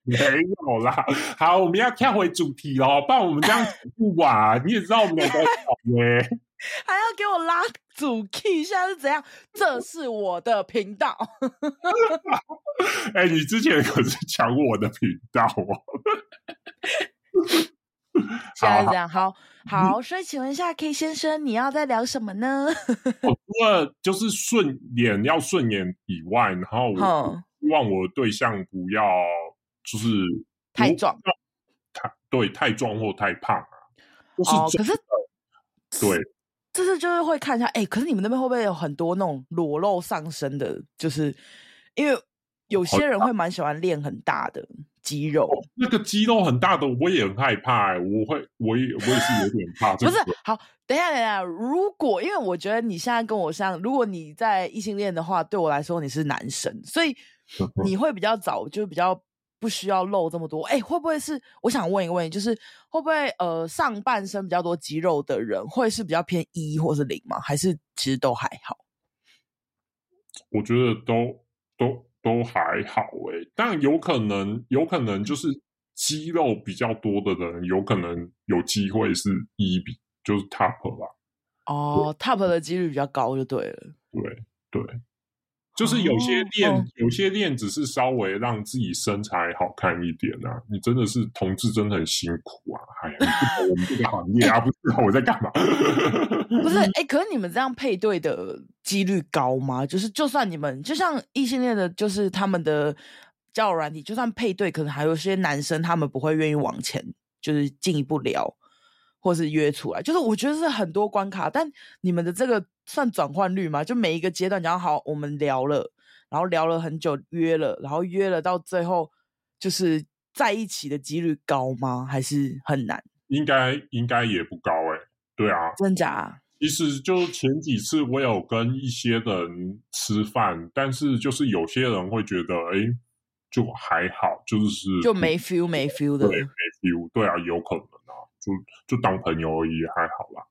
[SPEAKER 2] 没有啦。好，我们要跳回主题喽，不然我们这样不完。你也知道我们两个好耶，
[SPEAKER 1] 还要给我拉主 key，现在是怎样？这是我的频道。(laughs)
[SPEAKER 2] 哎、欸，你之前可是抢我的频道哦。
[SPEAKER 1] 现在是这样，好好，所以请问一下，K 先生，你要在聊什么呢？
[SPEAKER 2] 我 (laughs) 除了就是顺眼要顺眼以外，然后我希望我的对象不要就是
[SPEAKER 1] 太壮，
[SPEAKER 2] 太对太壮或太胖啊。
[SPEAKER 1] 哦，可是
[SPEAKER 2] 对，
[SPEAKER 1] 就是就是会看一下，哎、欸，可是你们那边会不会有很多那种裸露上身的？就是因为有些人会蛮喜欢练很大的。肌肉、哦，
[SPEAKER 2] 那个肌肉很大的，我也很害怕、欸。我会，我也，我也是有点怕。不
[SPEAKER 1] 是，好，等一下，等一下。如果因为我觉得你现在跟我像，如果你在异性恋的话，对我来说你是男神，所以 (laughs) 你会比较早，就比较不需要露这么多。哎、欸，会不会是？我想问一个问题，就是会不会呃上半身比较多肌肉的人，会是比较偏一或是零吗？还是其实都还好？
[SPEAKER 2] 我觉得都都。都还好诶，但有可能，有可能就是肌肉比较多的人，有可能有机会是一比，就是 top 吧。
[SPEAKER 1] 哦，top 的几率比较高，就对了。
[SPEAKER 2] 对对。就是有些练，哦、有些练只是稍微让自己身材好看一点啊。你真的是同志，真的很辛苦啊！哎呀，我们这个行业啊，(laughs) 不知道我在干嘛。
[SPEAKER 1] 不是，(laughs) 哎、欸，可是你们这样配对的几率高吗？就是，就算你们就像异性恋的，就是他们的交友软体，就算配对，可能还有些男生他们不会愿意往前，就是进一步聊。或是约出来，就是我觉得是很多关卡，但你们的这个算转换率吗？就每一个阶段，然后好，我们聊了，然后聊了很久，约了，然后约了到最后，就是在一起的几率高吗？还是很难？
[SPEAKER 2] 应该应该也不高哎、欸，对啊，
[SPEAKER 1] 真假？
[SPEAKER 2] 啊其实就前几次我有跟一些人吃饭，但是就是有些人会觉得，哎、欸，就还好，就是 (laughs)
[SPEAKER 1] 就没 feel 没 feel 的，
[SPEAKER 2] 对，没 feel，对啊，有可能啊。就就当朋友而已，还好啦。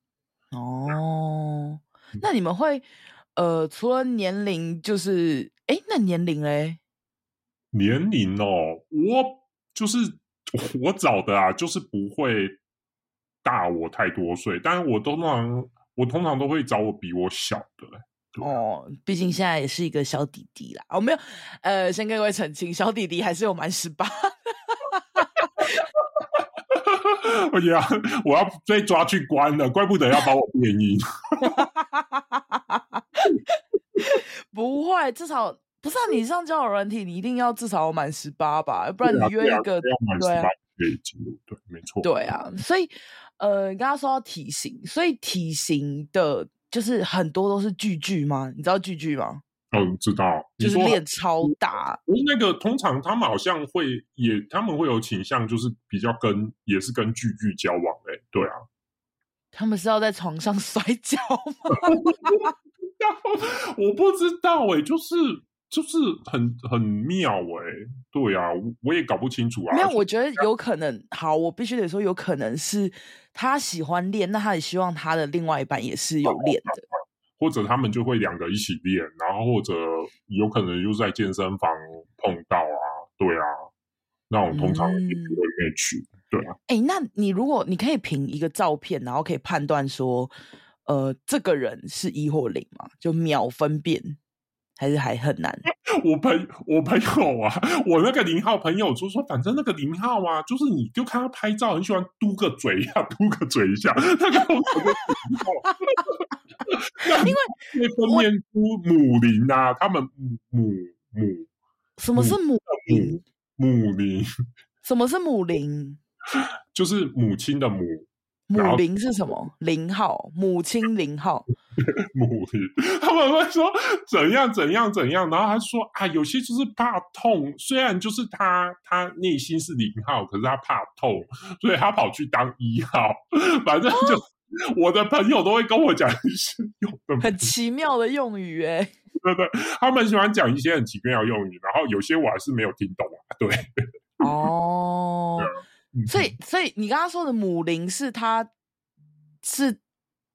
[SPEAKER 1] 哦，那你们会呃，除了年龄，就是哎，那年龄嘞？
[SPEAKER 2] 年龄哦，我就是 (laughs) 我找的啊，就是不会大我太多岁，但是我通常我通常都会找我比我小的。
[SPEAKER 1] 哦，毕竟现在也是一个小弟弟啦。哦，没有，呃，先跟各位澄清，小弟弟还是有满十八。(laughs)
[SPEAKER 2] 我要我要被抓去关了，怪不得要把我变音。(laughs)
[SPEAKER 1] 不会，至少不是啊！你上交友软体，你一定要至少满十八吧，不然你约一个，
[SPEAKER 2] 对啊，可以进入，对，没错，
[SPEAKER 1] 对啊。所以，呃，你刚刚说到体型，所以体型的，就是很多都是巨巨吗？你知道巨巨吗？
[SPEAKER 2] 嗯，知道，
[SPEAKER 1] 就是练超大。
[SPEAKER 2] 那个通常他们好像会也，他们会有倾向，就是比较跟也是跟巨巨交往哎、欸，对啊。(laughs)
[SPEAKER 1] 他们是要在床上 (laughs) 摔跤吗？(laughs)
[SPEAKER 2] 我不知道哎、欸，就是就是很很妙哎、欸，对啊，我也搞不清楚啊。
[SPEAKER 1] 没有，我觉得有可能。好，我必须得说，有可能是他喜欢练，那他也希望他的另外一半也是有练的。
[SPEAKER 2] 或者他们就会两个一起练，然后或者有可能就在健身房碰到啊，对啊，那种通常也不会去，嗯、对啊。
[SPEAKER 1] 哎、欸，那你如果你可以凭一个照片，然后可以判断说，呃，这个人是一或零嘛？就秒分辨，还是还很难？(laughs)
[SPEAKER 2] 我朋我朋友啊，我那个零号朋友就说，反正那个零号啊，就是你就看他拍照，很喜欢嘟个嘴一下，嘟个嘴一下，那个零号。(laughs)
[SPEAKER 1] 因为
[SPEAKER 2] 会分辨出母灵啊，他们母母母，
[SPEAKER 1] 什么是母灵？
[SPEAKER 2] 母灵？
[SPEAKER 1] 什么是母灵？
[SPEAKER 2] 就是母亲的母。
[SPEAKER 1] 母零是什么？零号，母亲零号。(laughs)
[SPEAKER 2] 母零，他们会说怎样怎样怎样，然后他说啊，有些就是怕痛，虽然就是他他内心是零号，可是他怕痛，所以他跑去当一号，(laughs) 反正就。哦我的朋友都会跟我讲一些用的
[SPEAKER 1] 很奇妙的用语，(laughs) 哎，
[SPEAKER 2] 对对，他们喜欢讲一些很奇妙的用语，然后有些我还是没有听懂啊。对，(laughs)
[SPEAKER 1] 哦，所以所以你刚刚说的母零是他是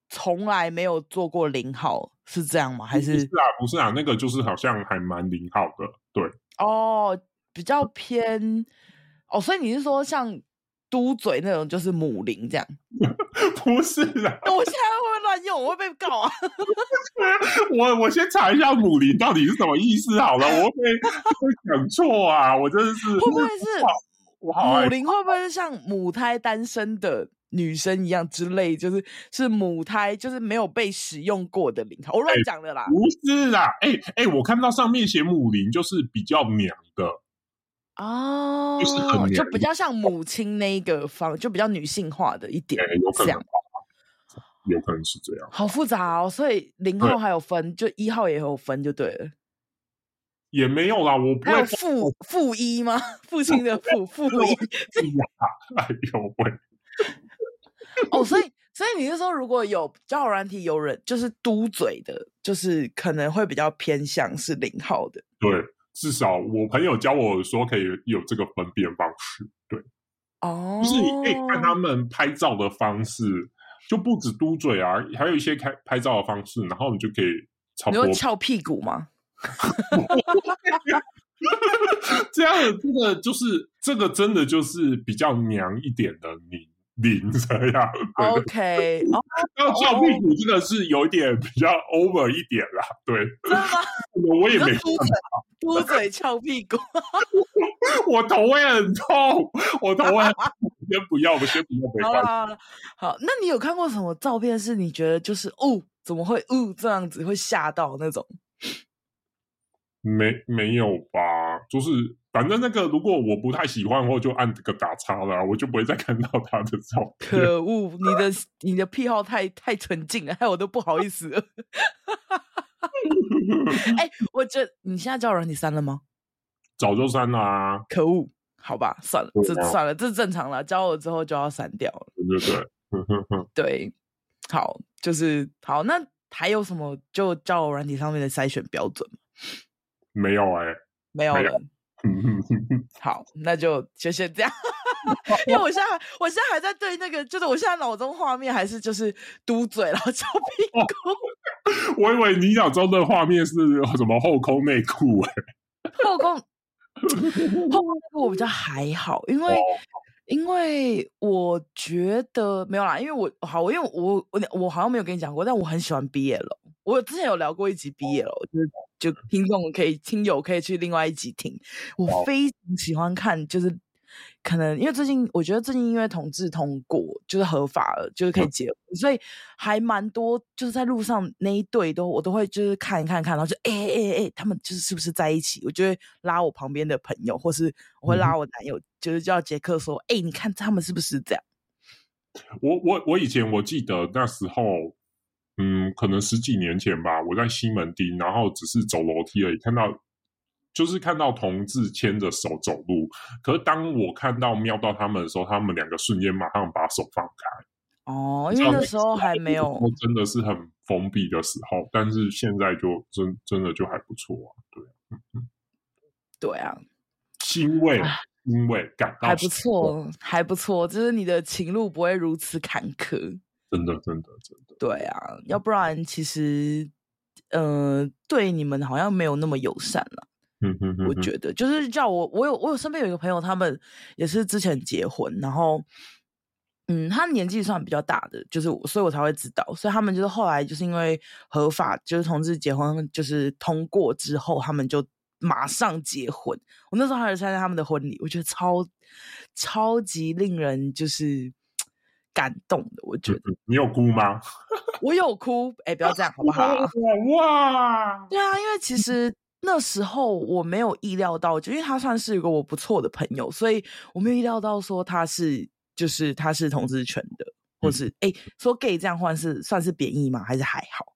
[SPEAKER 1] 从来没有做过零号，是这样吗？还是
[SPEAKER 2] 不是啊？不是啊，那个就是好像还蛮零号的，对。
[SPEAKER 1] 哦，比较偏哦，所以你是说像嘟嘴那种就是母零这样？(laughs)
[SPEAKER 2] 不是的，(laughs)
[SPEAKER 1] 我现在会不会乱用？我会被告啊！(laughs)
[SPEAKER 2] 我我先查一下“母灵”到底是什么意思好了，我会会讲错啊！我真的是会
[SPEAKER 1] 不会是母灵？会不会是像母胎单身的女生一样之类？就是是母胎，就是没有被使用过的零号。我乱讲的啦，
[SPEAKER 2] 不是啦！哎、欸、哎、欸，我看到上面写“母灵”，就是比较娘的。
[SPEAKER 1] 哦，就是就比较像母亲那一个方，就比较女性化的一点，
[SPEAKER 2] 有可能，有可能是这样，
[SPEAKER 1] 好复杂哦。所以零号还有分，就一号也有分，就对了。
[SPEAKER 2] 也没有啦，我不会
[SPEAKER 1] 还有父父一吗？(laughs) 父亲的父负一，(laughs)
[SPEAKER 2] 哎呦喂！
[SPEAKER 1] 哦，所以所以你是说，如果有交友软体有人就是嘟嘴的，就是可能会比较偏向是零号的，
[SPEAKER 2] 对。至少我朋友教我说可以有这个分辨方式，对，
[SPEAKER 1] 哦，
[SPEAKER 2] 就是你可以看他们拍照的方式，就不止嘟嘴啊，还有一些开拍照的方式，然后你就可以差不多
[SPEAKER 1] 翘屁股吗？(laughs)
[SPEAKER 2] 这样，这个就是这个真的就是比较娘一点的你。零这样
[SPEAKER 1] ，OK，
[SPEAKER 2] 然后翘屁股这个是有点比较 over 一点啦，对，
[SPEAKER 1] 真的吗？
[SPEAKER 2] 我也没
[SPEAKER 1] 嘟嘴翘屁股，(laughs)
[SPEAKER 2] 我头会很痛，我头会很痛，先不要，我们先不要，
[SPEAKER 1] 好了好了，好，那你有看过什么照片是你觉得就是哦，怎么会哦这样子会吓到那种？
[SPEAKER 2] 没没有吧，就是。反正那个，如果我不太喜欢，我就按这个打叉了，我就不会再看到他的照片。
[SPEAKER 1] 可恶，你的你的癖好太太纯净了，害我都不好意思了。(laughs) 哎、欸，我觉得你现在交友软体删了吗？
[SPEAKER 2] 早就删了啊！
[SPEAKER 1] 可恶，好吧，算了，这算了，这正常了。交了之后就要删掉了。
[SPEAKER 2] 对对对，
[SPEAKER 1] 对，好，就是好。那还有什么就交友软体上面的筛选标准吗？
[SPEAKER 2] 没有哎、欸，
[SPEAKER 1] 没有了。好，那就就先这样，(laughs) 因为我现在我现在还在对那个，就是我现在脑中画面还是就是嘟嘴然后翘屁股。
[SPEAKER 2] 哦，我以为你脑中的画面是什么后空内裤哎，
[SPEAKER 1] 后空后空内裤我比较还好，因为、哦、因为我觉得没有啦，因为我好，因为我我我好像没有跟你讲过，但我很喜欢 BL，我之前有聊过一集 BL，就是。就听众可以听友可以去另外一集听，我非常喜欢看，就是可能因为最近我觉得最近因为同志通过就是合法了，就是可以结婚，嗯、所以还蛮多就是在路上那一对都我都会就是看一看看，然后就哎哎哎，他们就是是不是在一起？我就会拉我旁边的朋友，或是我会拉我男友，嗯、就是叫杰克说，哎，你看他们是不是这样？
[SPEAKER 2] 我我我以前我记得那时候。嗯，可能十几年前吧，我在西门町，然后只是走楼梯而已，看到就是看到同志牵着手走路。可是当我看到瞄到他们的时候，他们两个瞬间马上把手放开。
[SPEAKER 1] 哦，因为那时候还没有，
[SPEAKER 2] 真的是很封闭的时候。但是现在就真真的就还不错啊，对，嗯嗯，
[SPEAKER 1] 对啊，
[SPEAKER 2] 欣慰，欣慰，感到
[SPEAKER 1] 还不错，还不错，就是你的情路不会如此坎坷。
[SPEAKER 2] 真的，真的，真的。
[SPEAKER 1] 对啊，要不然其实，呃，对你们好像没有那么友善了。嗯嗯嗯，我觉得就是叫我，我有我有身边有一个朋友，他们也是之前结婚，然后，嗯，他年纪算比较大的，就是所以我才会知道，所以他们就是后来就是因为合法就是同志结婚就是通过之后，他们就马上结婚。我那时候还是参加他们的婚礼，我觉得超超级令人就是。感动的，我觉得
[SPEAKER 2] 你有哭吗？(laughs)
[SPEAKER 1] 我有哭，哎、欸，不要这样好不好？哇，对啊，因为其实那时候我没有意料到，就因为他算是一个我不错的朋友，所以我没有意料到说他是就是他是同志权的，或是哎、嗯欸、说 gay 这样换是算是贬义吗？还是还好？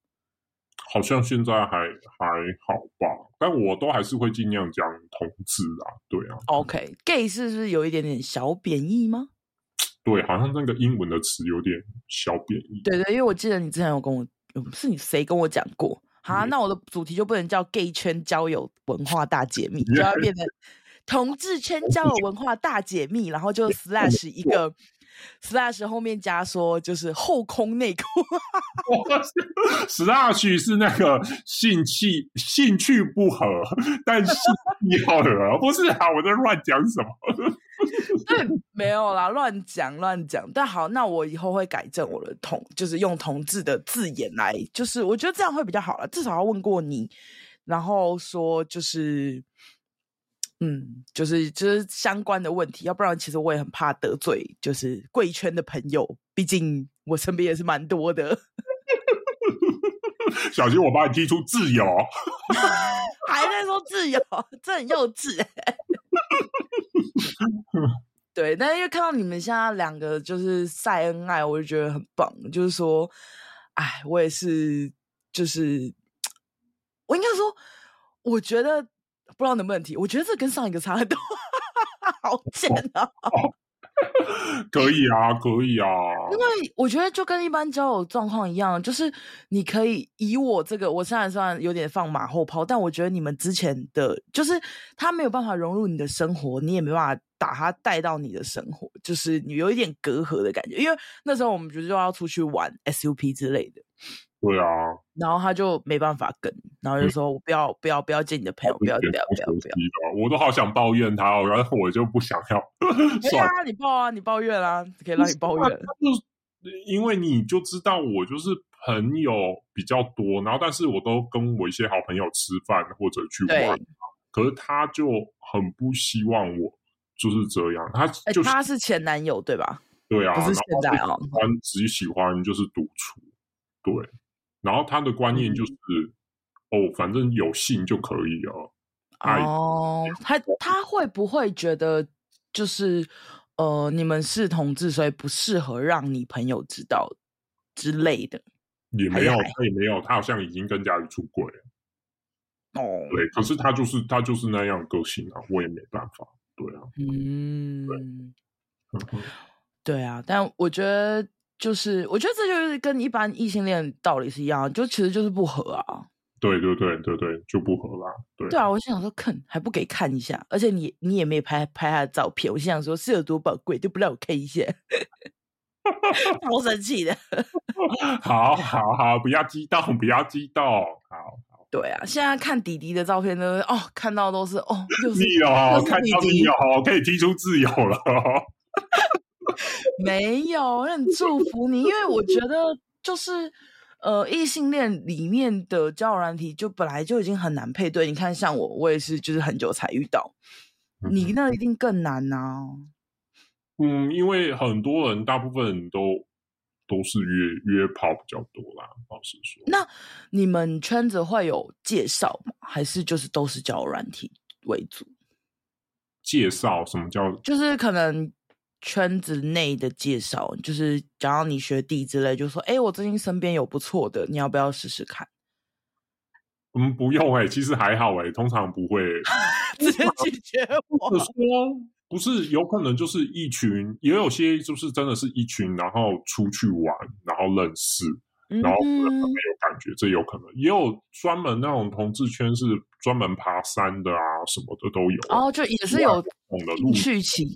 [SPEAKER 2] 好像现在还还好吧，但我都还是会尽量讲同志啊，对啊。
[SPEAKER 1] OK，gay、okay, 是不是有一点点小贬义吗？
[SPEAKER 2] 对，好像那个英文的词有点小贬义。对
[SPEAKER 1] 对，因为我记得你之前有跟我，是你谁跟我讲过？好、啊，那我的主题就不能叫 gay 圈交友文化大解密，就要变成同志圈交友文化大解密，然后就 (laughs) slash 一个。slash 后面加说就是后空内裤
[SPEAKER 2] ，slash 是那个兴趣兴趣不合，但是你好合，不是啊？我在乱讲什么？(laughs)
[SPEAKER 1] 对，没有啦，乱讲乱讲。但好，那我以后会改正我的同，就是用同志的字眼来，就是我觉得这样会比较好了。至少要问过你，然后说就是。嗯，就是就是相关的问题，要不然其实我也很怕得罪，就是贵圈的朋友，毕竟我身边也是蛮多的。(laughs)
[SPEAKER 2] 小心我把你踢出自由，(laughs)
[SPEAKER 1] 还在说自由，这很幼稚。(laughs) 对，但是因为看到你们现在两个就是晒恩爱，我就觉得很棒。就是说，哎，我也是，就是我应该说，我觉得。不知道能不能提？我觉得这跟上一个差很多，(laughs) 好贱啊！(laughs) (laughs)
[SPEAKER 2] 可以啊，可以啊。
[SPEAKER 1] 因为我觉得就跟一般交友状况一样，就是你可以以我这个，我现在算有点放马后炮，但我觉得你们之前的，就是他没有办法融入你的生活，你也没办法把他带到你的生活，就是你有一点隔阂的感觉。因为那时候我们觉得就要出去玩 SUP 之类的。
[SPEAKER 2] 对啊，
[SPEAKER 1] 然后他就没办法跟，然后就说：“我不要，不要，不要见你的朋友，不要，不要，不要，不要。”
[SPEAKER 2] 我都好想抱怨他，然后我就不想要。(laughs)
[SPEAKER 1] 对啊，你抱啊，你抱怨啊，可以让你抱怨。
[SPEAKER 2] 就因为你就知道我就是朋友比较多，然后但是我都跟我一些好朋友吃饭或者去玩，可是他就很不希望我就是这样。他就是
[SPEAKER 1] 他是前男友对吧？
[SPEAKER 2] 对啊，
[SPEAKER 1] 不是现在啊，
[SPEAKER 2] 他只喜欢就是独处，对。然后他的观念就是，嗯、哦，反正有性就可以了。
[SPEAKER 1] 哦，他他会不会觉得就是呃，你们是同志，所以不适合让你朋友知道之类的？
[SPEAKER 2] 也没有，他也没有，他好像已经跟家里出轨了。哦，对，可是他就是他就是那样个性啊，我也没办法。对啊，嗯，
[SPEAKER 1] 对，对啊，但我觉得。就是，我觉得这就是跟一般异性恋道理是一样，就其实就是不合啊。
[SPEAKER 2] 对对对对对，就不合啦。对
[SPEAKER 1] 对啊，我心想说，看还不给看一下，而且你你也没拍拍他的照片，我心想说，是有多宝贵，就不让我看一下，(laughs) 好生气的。(laughs)
[SPEAKER 2] 好好好，不要激动，不要激动。好好，
[SPEAKER 1] 对啊，现在看弟弟的照片都是哦，看到都是哦，又是
[SPEAKER 2] 你哦，看到你哦，可以提出自由了。(laughs) (laughs)
[SPEAKER 1] 没有，很祝福你，因为我觉得就是呃，异性恋里面的交友软体就本来就已经很难配对。你看，像我，我也是就是很久才遇到，嗯、你那一定更难呐、啊。
[SPEAKER 2] 嗯，因为很多人，大部分人都都是约约炮比较多啦。老实说，
[SPEAKER 1] 那你们圈子会有介绍吗？还是就是都是交友软体为主？
[SPEAKER 2] 介绍什么叫？
[SPEAKER 1] 就是可能。圈子内的介绍，就是讲到你学弟之类，就说：“哎，我最近身边有不错的，你要不要试试看？”
[SPEAKER 2] 嗯，不用哎、欸，其实还好哎、欸，通常不会 (laughs)
[SPEAKER 1] 直接拒绝我。
[SPEAKER 2] 说不是，有可能就是一群，也有些就是真的是一群，然后出去玩，然后认识，然后没有感觉，嗯、这有可能。也有专门那种同志圈是专门爬山的啊，什么的都有。
[SPEAKER 1] 哦，就也是有的兴趣起。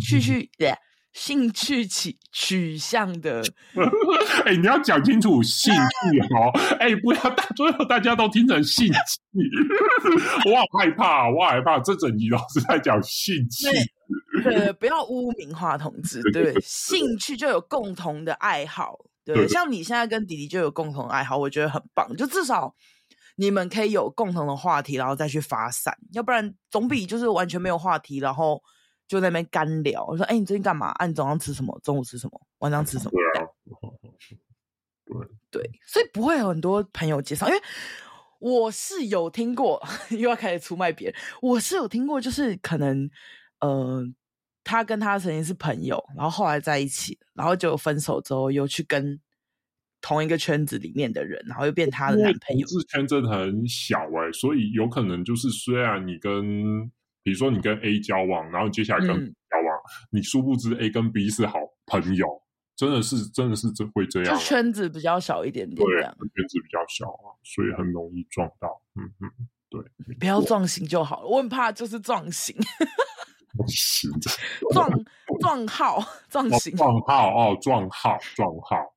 [SPEAKER 1] 兴趣对兴趣取取向的，(laughs)
[SPEAKER 2] 哎、欸，你要讲清楚兴趣 (laughs) 哦，哎、欸，不要大最后大家都听成兴趣，(laughs) 我好害怕，我好害怕，这整集老是在讲兴趣，
[SPEAKER 1] 对，不要污名化同志，对，兴趣就有共同的爱好，对，像你现在跟弟弟就有共同爱好，我觉得很棒，就至少你们可以有共同的话题，然后再去发散，要不然总比就是完全没有话题，然后。就在那边干聊，我说：“哎、欸，你最近干嘛？啊，你早上吃什么？中午吃什么？晚上吃什么？”对啊，对，(laughs) 对，所以不会有很多朋友介绍，因为我是有听过，(laughs) 又要开始出卖别人。我是有听过，就是可能，呃，他跟他曾经是朋友，然后后来在一起，然后就分手之后又去跟同一个圈子里面的人，然后又变他的男朋友。
[SPEAKER 2] 同志圈真的很小哎、欸，所以有可能就是虽然你跟。比如说你跟 A 交往，然后接下来跟 B 交往，嗯、你殊不知 A 跟 B 是好朋友，真的是真的是这会这样，就
[SPEAKER 1] 圈子比较小一点点，
[SPEAKER 2] 对，圈子比较小啊，所以很容易撞到。嗯嗯，对，
[SPEAKER 1] 不要撞型就好了，我很怕就是撞型，(laughs)
[SPEAKER 2] 撞
[SPEAKER 1] 撞号撞型，
[SPEAKER 2] 撞号哦，撞号撞号。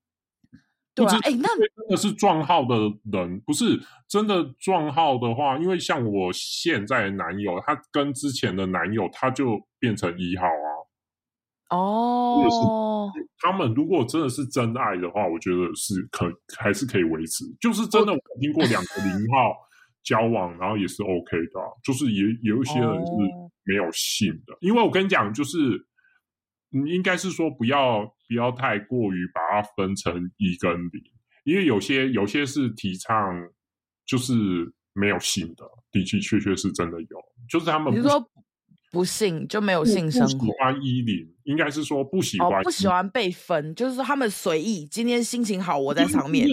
[SPEAKER 1] 对啊，哎，那
[SPEAKER 2] 真的是撞号的人，不是真的撞号的话，因为像我现在的男友，他跟之前的男友，他就变成一号啊。
[SPEAKER 1] 哦，
[SPEAKER 2] 他们如果真的是真爱的话，我觉得是可还是可以维持。就是真的，我听过两个零号 (laughs) 交往，然后也是 OK 的，就是也有一些人是没有性的，因为我跟你讲，就是。你应该是说不要不要太过于把它分成一跟零，因为有些有些是提倡就是没有性的，的确确确是真的有，就是他们
[SPEAKER 1] 比如说不信就没有性生活，不
[SPEAKER 2] 喜欢一零，应该是说不喜欢、
[SPEAKER 1] 哦、不喜欢被分，就是说他们随意，今天心情好我在上面，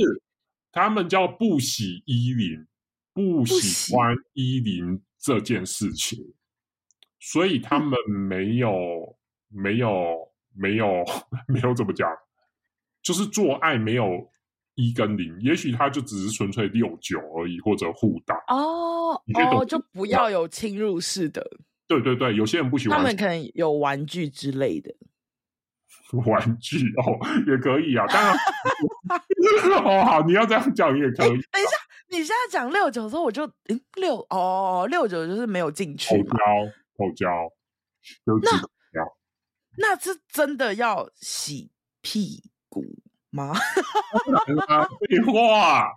[SPEAKER 2] 他们叫不喜一零，不喜欢一零这件事情，所以他们没有。嗯没有，没有，(laughs) 没有怎么讲，就是做爱没有一跟零，也许他就只是纯粹六九而已，或者互打
[SPEAKER 1] 哦哦，就不要有侵入式的。
[SPEAKER 2] 对对对，有些人不喜欢，
[SPEAKER 1] 他们可能有玩具之类的。(laughs)
[SPEAKER 2] 玩具哦，也可以啊，当然 (laughs) 哦，好，你要这样讲也可以。
[SPEAKER 1] 等一下，你现在讲六九的时候，我就诶六哦，六九就是没有进去。
[SPEAKER 2] 口交，口交，
[SPEAKER 1] 那那是真的要洗屁股吗？(laughs)
[SPEAKER 2] 废话。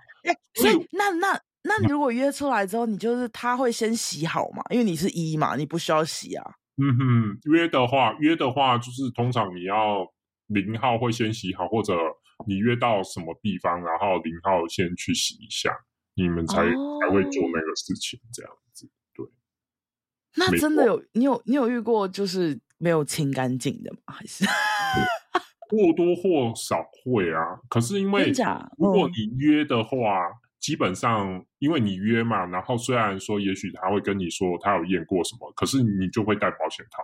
[SPEAKER 1] 所以那那那你如果约出来之后，你就是他会先洗好嘛？因为你是一嘛，你不需要洗啊。
[SPEAKER 2] 嗯哼，约的话，约的话就是通常你要零号会先洗好，或者你约到什么地方，然后零号先去洗一下，你们才、哦、才会做那个事情，这样子。对。
[SPEAKER 1] 那真的有你有你有遇过就是没有清干净的吗？还是 (laughs)
[SPEAKER 2] 或多或少会啊？可是因为如果你约的话。基本上，因为你约嘛，然后虽然说，也许他会跟你说他有验过什么，可是你就会戴保险套。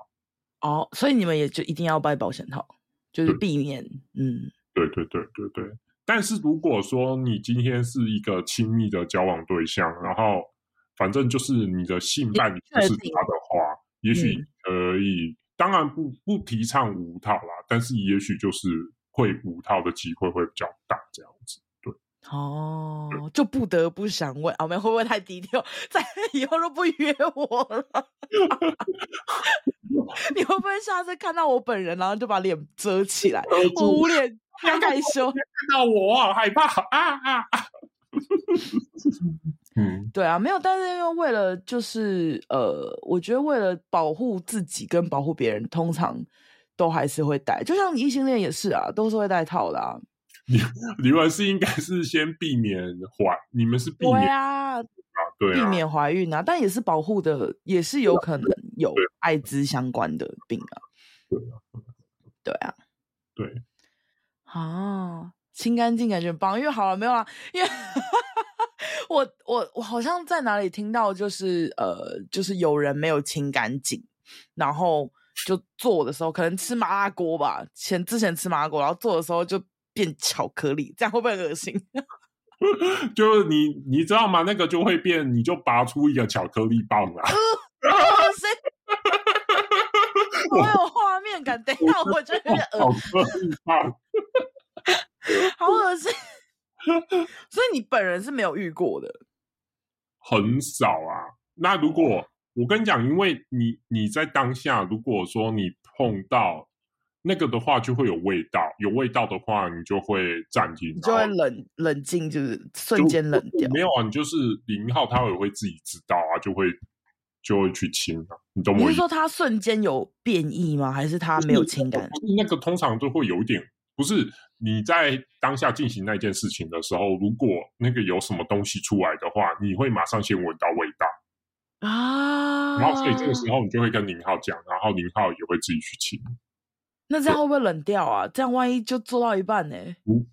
[SPEAKER 1] 哦，所以你们也就一定要戴保险套，就是避免，嗯，
[SPEAKER 2] 对对对对对。但是如果说你今天是一个亲密的交往对象，然后反正就是你的性伴侣不是他的话，也许可以，嗯、当然不不提倡无套啦，但是也许就是会无套的机会会比较大，这样子。
[SPEAKER 1] 哦，就不得不想问，我、哦、们会不会太低调？(laughs) 在以后都不约我了。(laughs) 你会不会下次看到我本人，然后就把脸遮起来？我捂脸太害羞，(laughs)
[SPEAKER 2] 看到我好害怕啊啊啊！
[SPEAKER 1] 嗯，对啊，没有，但是因为为了就是呃，我觉得为了保护自己跟保护别人，通常都还是会戴。就像你异性恋也是啊，都是会戴套的啊。(laughs)
[SPEAKER 2] 你你们是应该是先避免怀，你们是避免
[SPEAKER 1] 对啊，啊，对啊，避免怀孕啊，但也是保护的，也是有可能有艾滋相关的病啊。
[SPEAKER 2] 对啊，
[SPEAKER 1] 对啊，
[SPEAKER 2] 对
[SPEAKER 1] 啊，清干净感觉很棒，因为好了没有啊？因为我我我好像在哪里听到，就是呃，就是有人没有清干净，然后就做的时候可能吃麻辣锅吧，前之前吃麻辣锅，然后做的时候就。变巧克力，这样会不会恶心？(laughs)
[SPEAKER 2] 就是你，你知道吗？那个就会变，你就拔出一个巧克力棒来。(laughs)
[SPEAKER 1] 恶心！(laughs) 我有画面感，等一下我就有点恶心。巧克力棒，好恶心！(laughs) 所以你本人是没有遇过的，
[SPEAKER 2] 很少啊。那如果我跟你讲，因为你你在当下，如果说你碰到。那个的话就会有味道，有味道的话，你就会暂停，
[SPEAKER 1] 你就会冷冷静，就是瞬间冷掉。
[SPEAKER 2] 没有啊，你就是零号，他也会自己知道啊，就会就会去亲啊。你懂我意思？
[SPEAKER 1] 你是说他瞬间有变异吗？还是他没有情感？
[SPEAKER 2] 那个通常都会有一点，不是你在当下进行那件事情的时候，如果那个有什么东西出来的话，你会马上先闻到味道啊。然后所以这个时候你就会跟林浩讲，然后林浩也会自己去清。
[SPEAKER 1] 那这样会不会冷掉啊？这样万一就做到一半呢？
[SPEAKER 2] 不，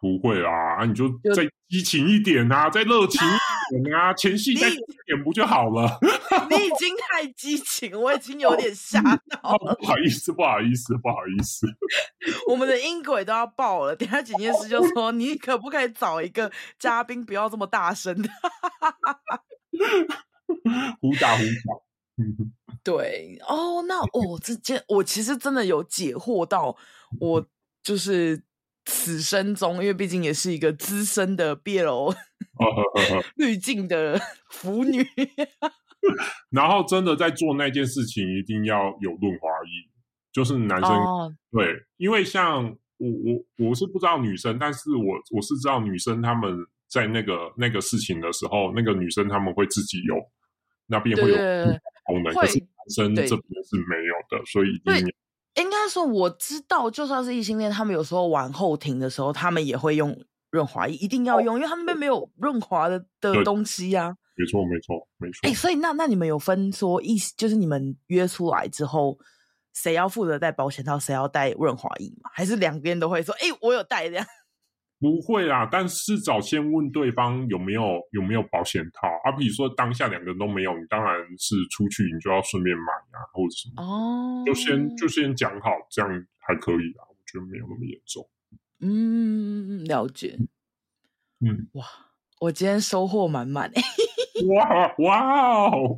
[SPEAKER 2] 不会啊！你就再激情一点啊，再热情一点啊，前戏再多一点不就好了？(laughs)
[SPEAKER 1] 你已经太激情，我已经有点吓到了。(laughs)
[SPEAKER 2] 不好意思，不好意思，不好意思。(laughs)
[SPEAKER 1] 我们的音轨都要爆了。等下检验师就说：“你可不可以找一个嘉宾，不要这么大声的？”
[SPEAKER 2] 胡打胡打。
[SPEAKER 1] 对哦，那哦，这件我其实真的有解惑到我，就是此生中，因为毕竟也是一个资深的 BL (laughs) 滤镜的腐女，(laughs)
[SPEAKER 2] 然后真的在做那件事情，一定要有润滑液，就是男生、哦、对，因为像我我我是不知道女生，但是我我是知道女生他们在那个那个事情的时候，那个女生他们会自己有那边会有。功能，可是男生这边是没有的，所以对，
[SPEAKER 1] 应该说我知道，就算是异性恋，他们有时候玩后庭的时候，他们也会用润滑液，一定要用，因为他们那边没有润滑的的东西呀、啊。
[SPEAKER 2] 没错，没错，没错。哎、
[SPEAKER 1] 欸，所以那那你们有分说意思，就是你们约出来之后，谁要负责带保险套，谁要带润滑液吗？还是两边都会说，哎、欸，我有带这样？
[SPEAKER 2] 不会啦，但是早先问对方有没有有没有保险套啊。比如说当下两个人都没有，你当然是出去你就要顺便买啊，或者什么哦，就先就先讲好，这样还可以啊，我觉得没有那么严重。
[SPEAKER 1] 嗯，了解。
[SPEAKER 2] 嗯，
[SPEAKER 1] 哇，我今天收获满满。(laughs)
[SPEAKER 2] 哇哇哦！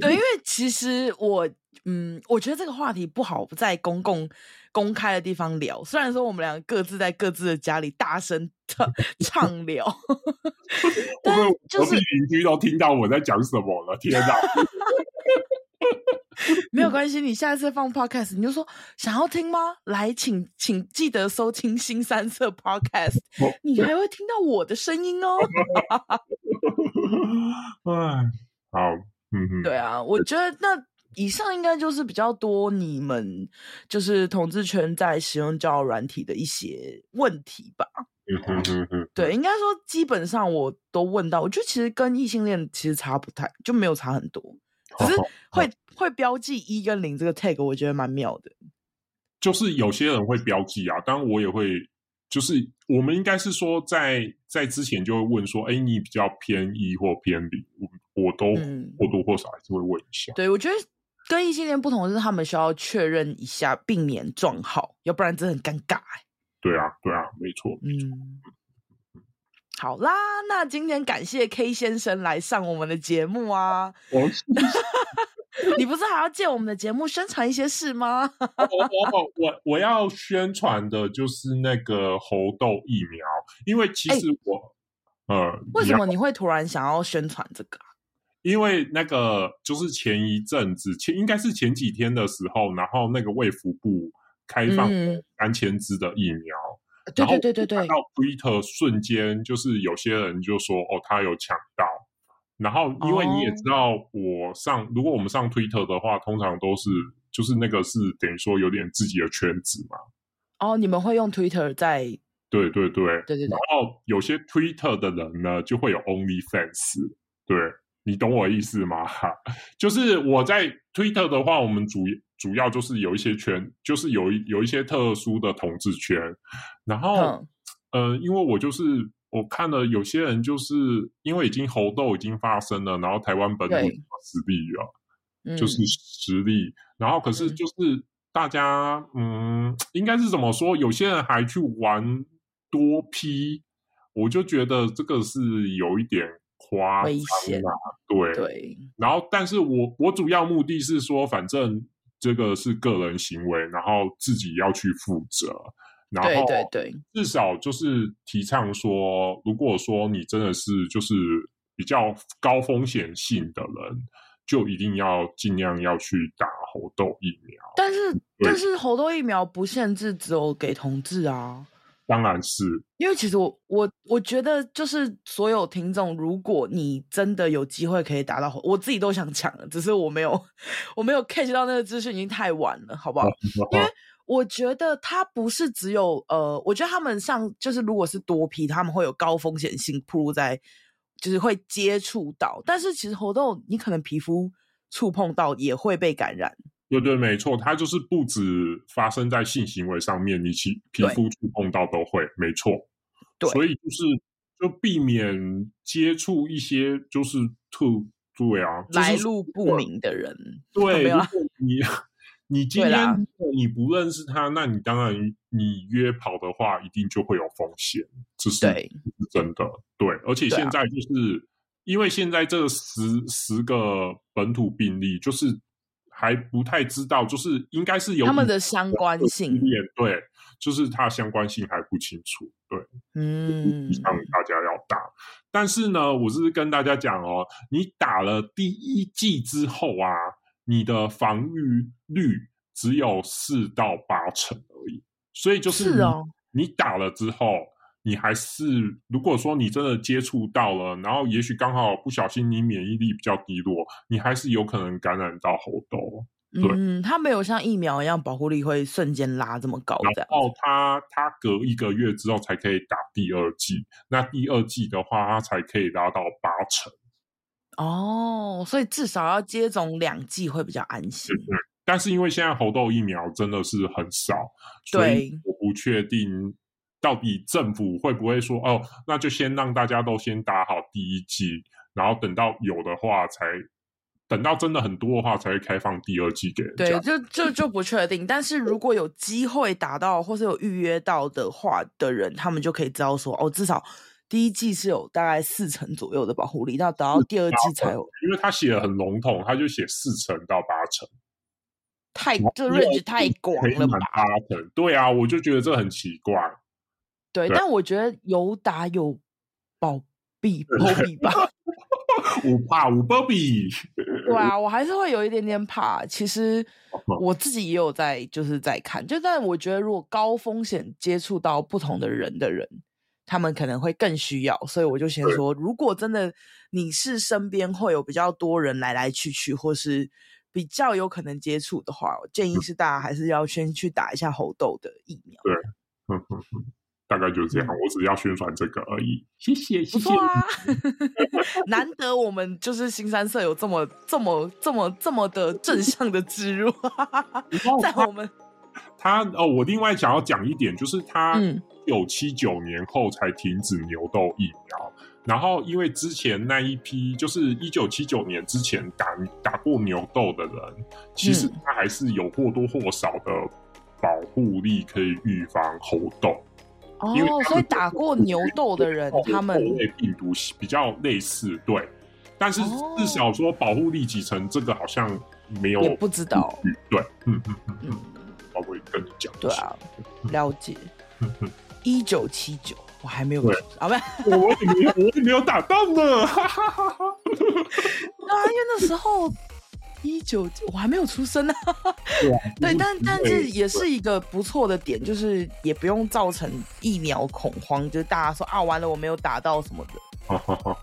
[SPEAKER 1] 对，因为其实我嗯，我觉得这个话题不好在公共公开的地方聊。虽然说我们两个各自在各自的家里大声唱 (laughs) 畅聊，(laughs) 但是就是
[SPEAKER 2] 邻居都听到我在讲什么了。天哪！(laughs)
[SPEAKER 1] 没有关系，你下次放 podcast，你就说想要听吗？来，请请记得收听新三色 podcast，你还会听到我的声音哦。
[SPEAKER 2] 哎，好，嗯哼，
[SPEAKER 1] 对啊，我觉得那以上应该就是比较多你们就是同志圈在使用交友软体的一些问题吧。
[SPEAKER 2] 嗯哼哼哼，
[SPEAKER 1] 对，应该说基本上我都问到，我觉得其实跟异性恋其实差不太，就没有差很多。只是会会标记一跟零这个 tag，我觉得蛮妙的。
[SPEAKER 2] 就是有些人会标记啊，当然我也会，就是我们应该是说在在之前就会问说，哎，你比较偏一或偏零，我我都或多或少还是会问一下。
[SPEAKER 1] 嗯、对，我觉得跟异性恋不同的是，他们需要确认一下，避免撞号，要不然真的很尴尬。
[SPEAKER 2] 对啊，对啊，没错，没错。
[SPEAKER 1] 嗯好啦，那今天感谢 K 先生来上我们的节目啊！
[SPEAKER 2] 我 (laughs)
[SPEAKER 1] 你不是还要借我们的节目宣传一些事吗？
[SPEAKER 2] 我我我我要宣传的就是那个猴痘疫苗，因为其实我、欸、呃，
[SPEAKER 1] 为什么你会突然想要宣传这个？
[SPEAKER 2] 因为那个就是前一阵子前应该是前几天的时候，然后那个卫福部开放三千支的疫苗。嗯
[SPEAKER 1] 对对对对对，
[SPEAKER 2] 到 Twitter 瞬间就是有些人就说哦，他有抢到。然后因为你也知道，我上、哦、如果我们上 Twitter 的话，通常都是就是那个是等于说有点自己的圈子嘛。
[SPEAKER 1] 哦，你们会用 Twitter 在？
[SPEAKER 2] 对对对
[SPEAKER 1] 对对对。
[SPEAKER 2] 然后有些 Twitter 的人呢，就会有 OnlyFans。对，你懂我意思吗？哈，(laughs) 就是我在 Twitter 的话，我们主。主要就是有一些圈，就是有一有一些特殊的同志圈，然后，嗯、呃，因为我就是我看了有些人就是因为已经猴痘已经发生了，然后台湾本土实力了，就是实力，然后可是就是大家，嗯，嗯，应该是怎么说？有些人还去玩多批我就觉得这个是有一点夸张啊，危险，对对。然后，但是我我主要目的是说，反正。这个是个人行为，然后自己要去负责。然后，对对对，至少就是提倡说，如果说你真的是就是比较高风险性的人，就一定要尽量要去打猴痘疫苗。
[SPEAKER 1] 但是，但是猴痘疫苗不限制只有给同志啊。
[SPEAKER 2] 当然是，
[SPEAKER 1] 因为其实我我我觉得，就是所有听众，如果你真的有机会可以达到，我自己都想抢了，只是我没有，我没有 catch 到那个资讯，已经太晚了，好不好？因为我觉得它不是只有呃，我觉得他们上就是如果是多批，他们会有高风险性暴露在，就是会接触到，但是其实猴痘你可能皮肤触碰到也会被感染。
[SPEAKER 2] 对对，没错，它就是不止发生在性行为上面，你其皮肤触碰到都会，没错。对，所以就是就避免接触一些就是特对啊，
[SPEAKER 1] 来路不明的人。
[SPEAKER 2] 对，(laughs) 如果你你今天你不认识他，那你当然你约跑的话，一定就会有风险，这是真的。对，而且现在就是因为现在这十十个本土病例就是。还不太知道，就是应该是有
[SPEAKER 1] 他们的相关性，
[SPEAKER 2] 对，就是它相关性还不清楚，对，嗯，让大家要打。但是呢，我是跟大家讲哦，你打了第一剂之后啊，你的防御率只有四到八成而已，所以就是，是哦，你打了之后。你还是，如果说你真的接触到了，然后也许刚好不小心你免疫力比较低落，你还是有可能感染到猴痘。对，嗯，
[SPEAKER 1] 它没有像疫苗一样保护力会瞬间拉这么高。
[SPEAKER 2] 然后它它隔一个月之后才可以打第二剂，那第二剂的话，它才可以拉到八成。
[SPEAKER 1] 哦，所以至少要接种两剂会比较安心。
[SPEAKER 2] 对，但是因为现在猴痘疫苗真的是很少，所以我不确定。到底政府会不会说哦？那就先让大家都先打好第一季，然后等到有的话才，等到真的很多的话才会开放第二季给人。
[SPEAKER 1] 对，就就就不确定。但是如果有机会达到或是有预约到的话的人，他们就可以知道说哦，至少第一季是有大概四成左右的保护力，到等到第二季才有。
[SPEAKER 2] 因为他写的很笼统，他就写四成到八成。
[SPEAKER 1] 太这 range 太广了吧？
[SPEAKER 2] 对啊，我就觉得这很奇怪。
[SPEAKER 1] 对，对但我觉得有打有保庇保庇吧。(laughs)
[SPEAKER 2] 我怕我包庇，
[SPEAKER 1] 对啊，我还是会有一点点怕。其实我自己也有在，就是在看。就但我觉得，如果高风险接触到不同的人的人，他们可能会更需要。所以我就先说，如果真的你是身边会有比较多人来来去去，或是比较有可能接触的话，我建议是大家还是要先去打一下猴痘的疫苗。
[SPEAKER 2] 对，大概就是这样，我只要宣传这个而已。谢谢，
[SPEAKER 1] 谢谢。啊，(laughs) 难得我们就是新三色有这么、这么、这么、这么的正向的植入，(laughs) 在我们
[SPEAKER 2] 他哦，我另外想要讲一点，就是他一九七九年后才停止牛痘疫苗，嗯、然后因为之前那一批就是一九七九年之前打打过牛痘的人，其实他还是有或多或少的保护力，可以预防猴痘。
[SPEAKER 1] 哦，所以打过牛痘的人，他们
[SPEAKER 2] 病毒比较类似，对，但是至少说保护力几成，这个好像没有，
[SPEAKER 1] 也不知道，
[SPEAKER 2] 对，嗯嗯嗯嗯，我会跟你讲，
[SPEAKER 1] 对啊，了解。一九七九，我还没有，啊
[SPEAKER 2] 不，我也没有，我也没有打到呢，哈哈哈哈
[SPEAKER 1] 啊，因为那时候。一九，我还没有出生呢。对，但但是也是一个不错的点，就是也不用造成疫苗恐慌，就是大家说啊，完了我没有打到什么的。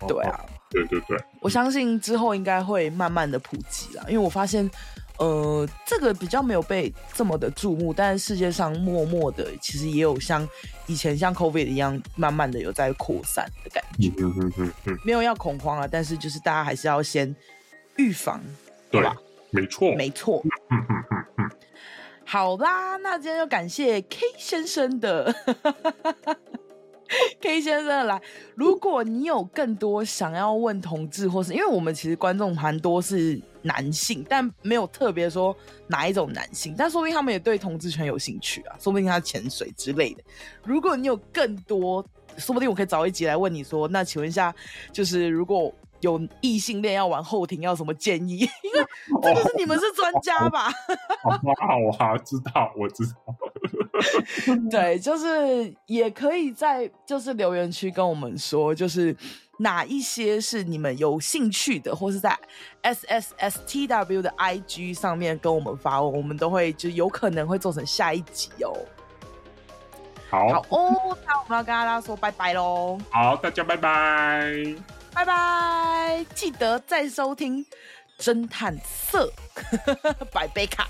[SPEAKER 1] 对啊，(laughs)
[SPEAKER 2] 对对对，
[SPEAKER 1] 我相信之后应该会慢慢的普及啦，因为我发现，呃，这个比较没有被这么的注目，但是世界上默默的其实也有像以前像 COVID 一样，慢慢的有在扩散的感觉。嗯嗯嗯嗯，没有要恐慌啊，但是就是大家还是要先预防。
[SPEAKER 2] 对吧？没错，
[SPEAKER 1] 没错。嗯嗯嗯嗯，好啦，那今天就感谢 K 先生的 (laughs) K 先生来。如果你有更多想要问同志，或是因为我们其实观众蛮多是男性，但没有特别说哪一种男性，但说不定他们也对同志圈有兴趣啊，说不定他潜水之类的。如果你有更多，说不定我可以找一集来问你说，那请问一下，就是如果。有异性恋要玩后庭，要什么建议？(laughs) 因为这个是你们是专家吧？
[SPEAKER 2] 好啊，我知道，我知道。
[SPEAKER 1] 对，就是也可以在就是留言区跟我们说，就是哪一些是你们有兴趣的，或是在 S S S T W 的 I G 上面跟我们发问，我们都会就有可能会做成下一集哦。
[SPEAKER 2] 好，
[SPEAKER 1] 好哦，那我们要跟大家说拜拜喽。
[SPEAKER 2] 好，大家拜拜。
[SPEAKER 1] 拜拜！记得再收听侦探色 (laughs) 百杯卡。